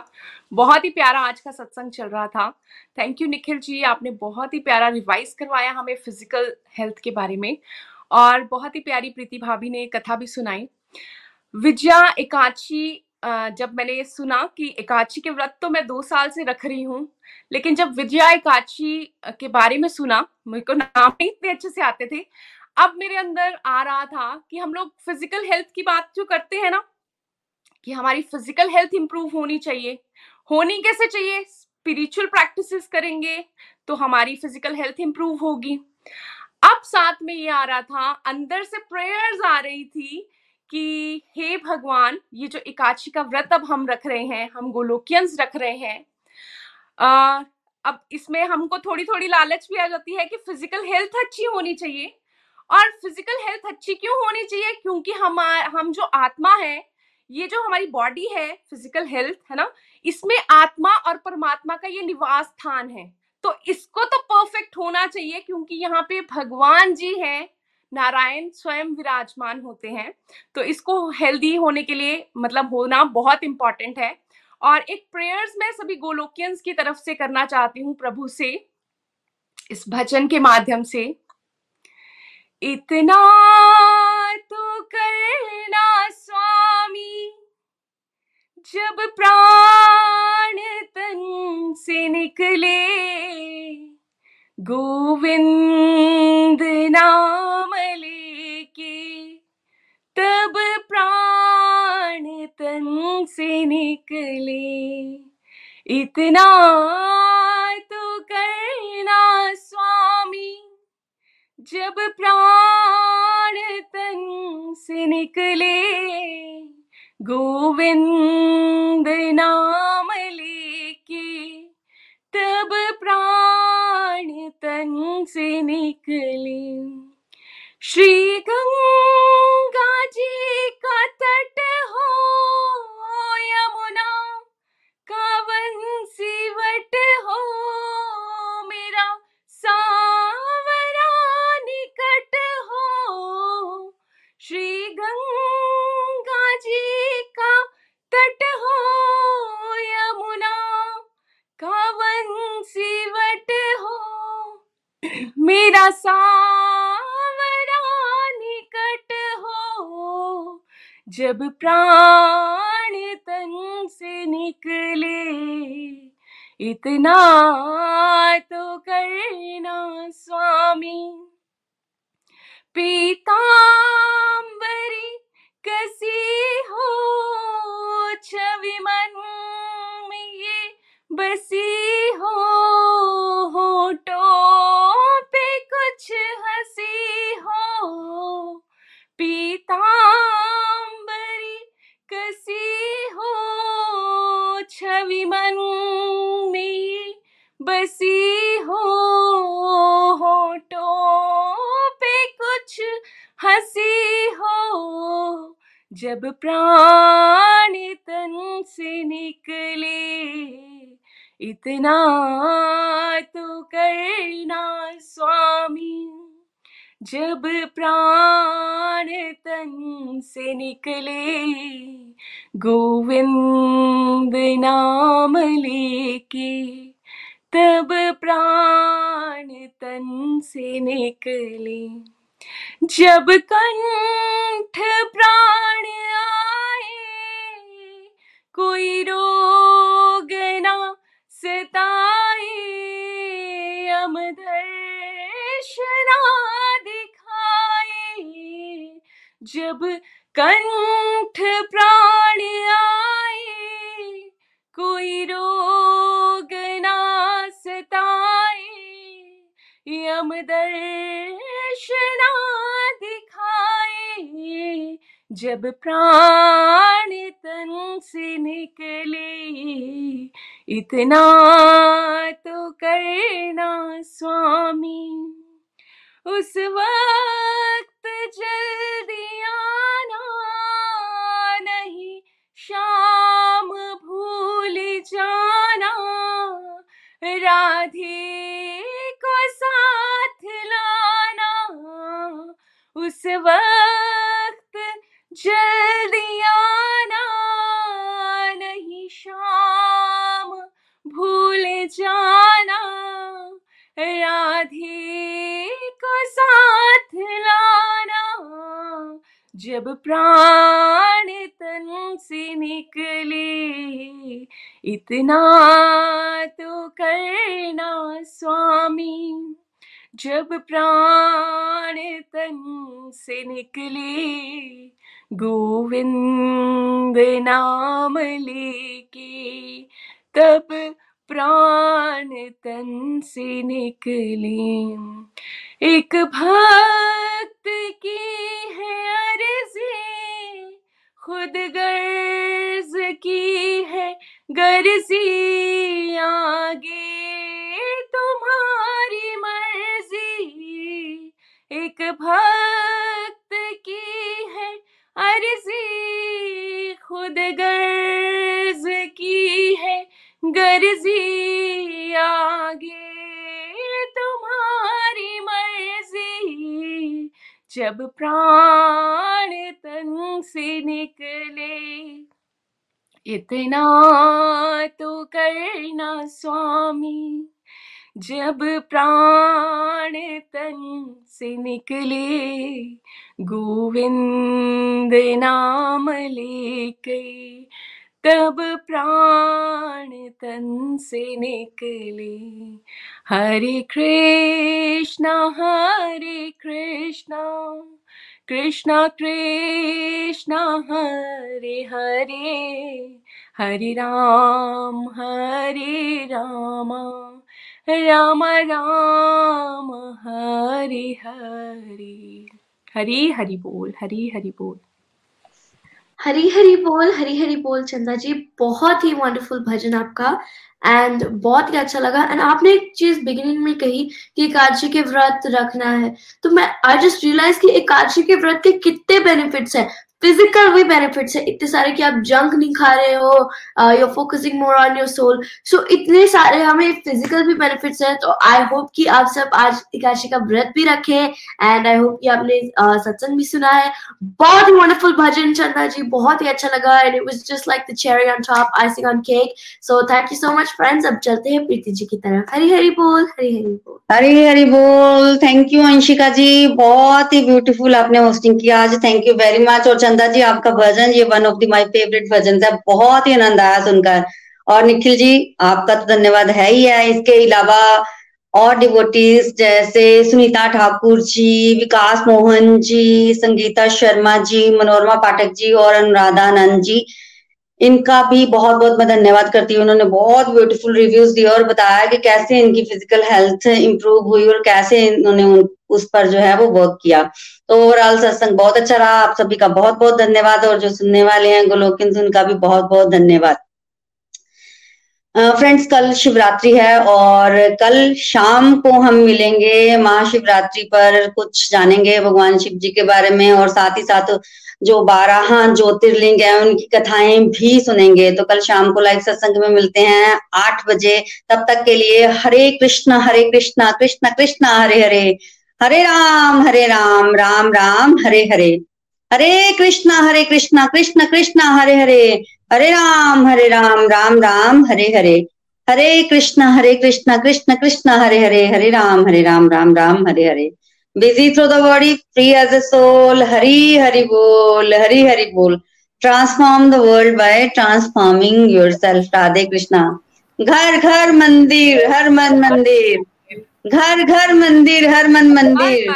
बहुत ही प्यारा आज का सत्संग चल रहा था। Thank you Nikhil ji. आपने बहुत ही प्यारा रिवाइज करवाया हमें फ़िज़िकल हेल्थ के बारे में और बहुत ही प्यारी प्रीति भाभी ने कथा भी सुनाई। विजया एकाची जब मैंने सुना कि एकाची के व्रत तो मैं दो साल से रख रही हूँ, लेकिन जब विजया एकाची के बारे में सुना, मेरे को नाम ही इतने अच्छे से आते थे अब मेरे अंदर आ रहा था कि हम लोग फ़िज़िकल हेल्थ की बात जो करते हैं ना कि हमारी फ़िज़िकल हेल्थ इंप्रूव होनी चाहिए। होनी कैसे चाहिए? स्पिरिचुअल प्रैक्टिसेस करेंगे तो हमारी फ़िज़िकल हेल्थ इंप्रूव होगी। अब साथ में ये आ रहा था अंदर से प्रेयर्स आ रही थी कि हे भगवान ये जो एकाची का व्रत अब हम रख रहे हैं हम गोलोकियंस रख रहे हैं आ, अब इसमें हमको थोड़ी थोड़ी लालच भी आ जाती है कि फ़िज़िकल हेल्थ अच्छी होनी चाहिए। और फ़िज़िकल हेल्थ अच्छी क्यों होनी चाहिए? क्योंकि हम हम जो आत्मा है, ये जो हमारी बॉडी है फ़िज़िकल हेल्थ है ना? इसमें आत्मा और परमात्मा का ये निवास स्थान है। तो इसको तो परफेक्ट होना चाहिए क्योंकि यहाँ पे भगवान जी हैं, नारायण स्वयं विराजमान होते हैं। तो इसको हेल्दी होने के लिए मतलब होना बहुत इंपॉर्टेंट है। और एक प्रेयर्स मैं सभी गोलोकियंस की तरफ़ से करना चाहती हूँ प्रभु से, इस भजन के माध्यम से। इतना तो करना स्वामी, जब प्राण तन से निकले, गोविंद नाम लेके, तब प्राण तन से निकले। इतना तो करना जब प्राण तन से निकले, गोविंद नाम लेके, तब प्राण तन से निकले। श्री गंगा जी का तट हो सावरा निकट हो, जब प्राण तन से निकले, इतना तो करना स्वामी। पीताम्बरी कसी हो, छवि मन में ये बसी हो कुछ हँसी हो। पीताम्बरी कसी हो। छवि मन में बसी हो। पे कुछ हँसी हो। जब प्राण तन से निकले इतना तो करना स्वामी। जब प्राण तन से निकले, गोविंद नाम लेके, तब प्राण तन से निकले। जब कंठ प्राण आए, कोई रोग ना दिखाए जब कंठ प्राण आए कोई रोग ना सताए। यमदर्शना दिखाए जब प्राण तन से निकले, इतना तो करना स्वामी। उस वक्त जल्दी आना नहीं, शाम भूल जाना। राधे को साथ लाना, उस वक्त जब प्राण तन से निकले, इतना तो करना स्वामी। जब प्राण तन से निकले, गोविंद नाम लेके, तब प्राण तन से निकले। एक भक्त की है अर्जी, खुद गर्ज की है गर्जी। आगे तुम्हारी मर्ज़ी, एक भक्त की है अर्जी, खुद गर्ज की है गर्जी। आगे जब प्राण तन से निकले। इतना तो करना स्वामी, जब प्राण तन से निकले, गोविंद नाम लेके तब प्राण तन से निकले। हरे कृष्णा हरे कृष्णा कृष्णा कृष्णा, हरे हरे हरे राम हरे राम राम राम, हरे हरे। हरी, हरि बोल, हरी, हरि बोल। हरी हरी बोल हरी हरी बोल, चंदा जी। बहुत ही वंडरफुल भजन आपका। एंड बहुत ही अच्छा लगा। एंड आपने एक चीज़ बिगिनिंग में कही कि एकादशी के व्रत रखना है। तो मैं आई जस्ट रियलाइज़ कि एकादशी के व्रत के कितने बेनिफिट्स हैं। फ़िज़िकल भी बेनिफिट्स है इतने सारे कि आप जंक नहीं खा रहे हो you focusing more on your soul so इतने सारे हमें फ़िज़िकल भी बेनिफिट्स है तो आई होप कि आप सब आज एकादशी का व्रत भी रखे एंड आई होप कि आपने uh, सत्संग भी सुना है। बहुत ही वंडरफुल भजन चंदा जी बहुत ही अच्छा लगा and it was just like the cherry on top icing on cake so thank you so much friends अब चलते हैं प्रीति जी की तरफ़। हरी हरी बोल हरी हरी बोल। हरी हरी बोल। Thank you Anshika ji. बहुत ही ब्यूटीफुल आपने होस्टिंग किया आज। थैंक यू वेरी मच और चंदा जी, आपका भजन, ये one of the my favourite bhajan है। बहुत ही आनंद आया सुनकर। और निखिल जी, आपका तो धन्यवाद है ही है। इसके अलावा और डिवोटीज जैसे सुनीता ठाकुर जी, विकास मोहन जी, संगीता शर्मा जी, मनोरमा पाठक जी और अनुराधानंद जी। इनका भी बहुत बहुत मैं धन्यवाद करती हूँ। उन्होंने बहुत ब्यूटीफुल रिव्यूज़ दिए और बताया कि कैसे इनकी फ़िज़िकल हेल्थ इंप्रूव हुई और कैसे इन्होंने उस पर जो है वो वर्क किया। तो ओवरऑल सत्संग बहुत अच्छा रहा। आप सभी का बहुत बहुत धन्यवाद और जो सुनने वाले हैं गोलोकिन उनका भी बहुत बहुत धन्यवाद। फ्रेंड्स कल शिवरात्रि है और कल शाम को हम मिलेंगे महाशिवरात्रि पर, कुछ जानेंगे भगवान शिव जी के बारे में और साथ ही साथ जो बारह ज्योतिर्लिंग है, उनकी कथाएँ भी सुनेंगे। तो कल शाम को लाइव सत्संग में मिलते हैं आठ बजे। तब तक के लिए Hare Krishna, Hare Krishna, Krishna Krishna, Hare Hare. Hare Ram Hare Ram Ram Ram, Hare Hare. Hare Krishna Hare Krishna, Krishna Krishna, Hare Hare. Hare Ram Hare Ram Ram Ram, Hare Hare. Hare Krishna Hare Krishna Krishna Krishna, Hare Hare. Hare Ram Hare Ram Ram Ram, Hare Hare. Busy through the body free as a soul Hari, Hari बोल, हरी, हरि बोल। Transform the world by transforming yourself Radhe Krishna. घर घर, मंदिर, हर मन मंदिर। घर घर, मंदिर, हर मन मंदिर।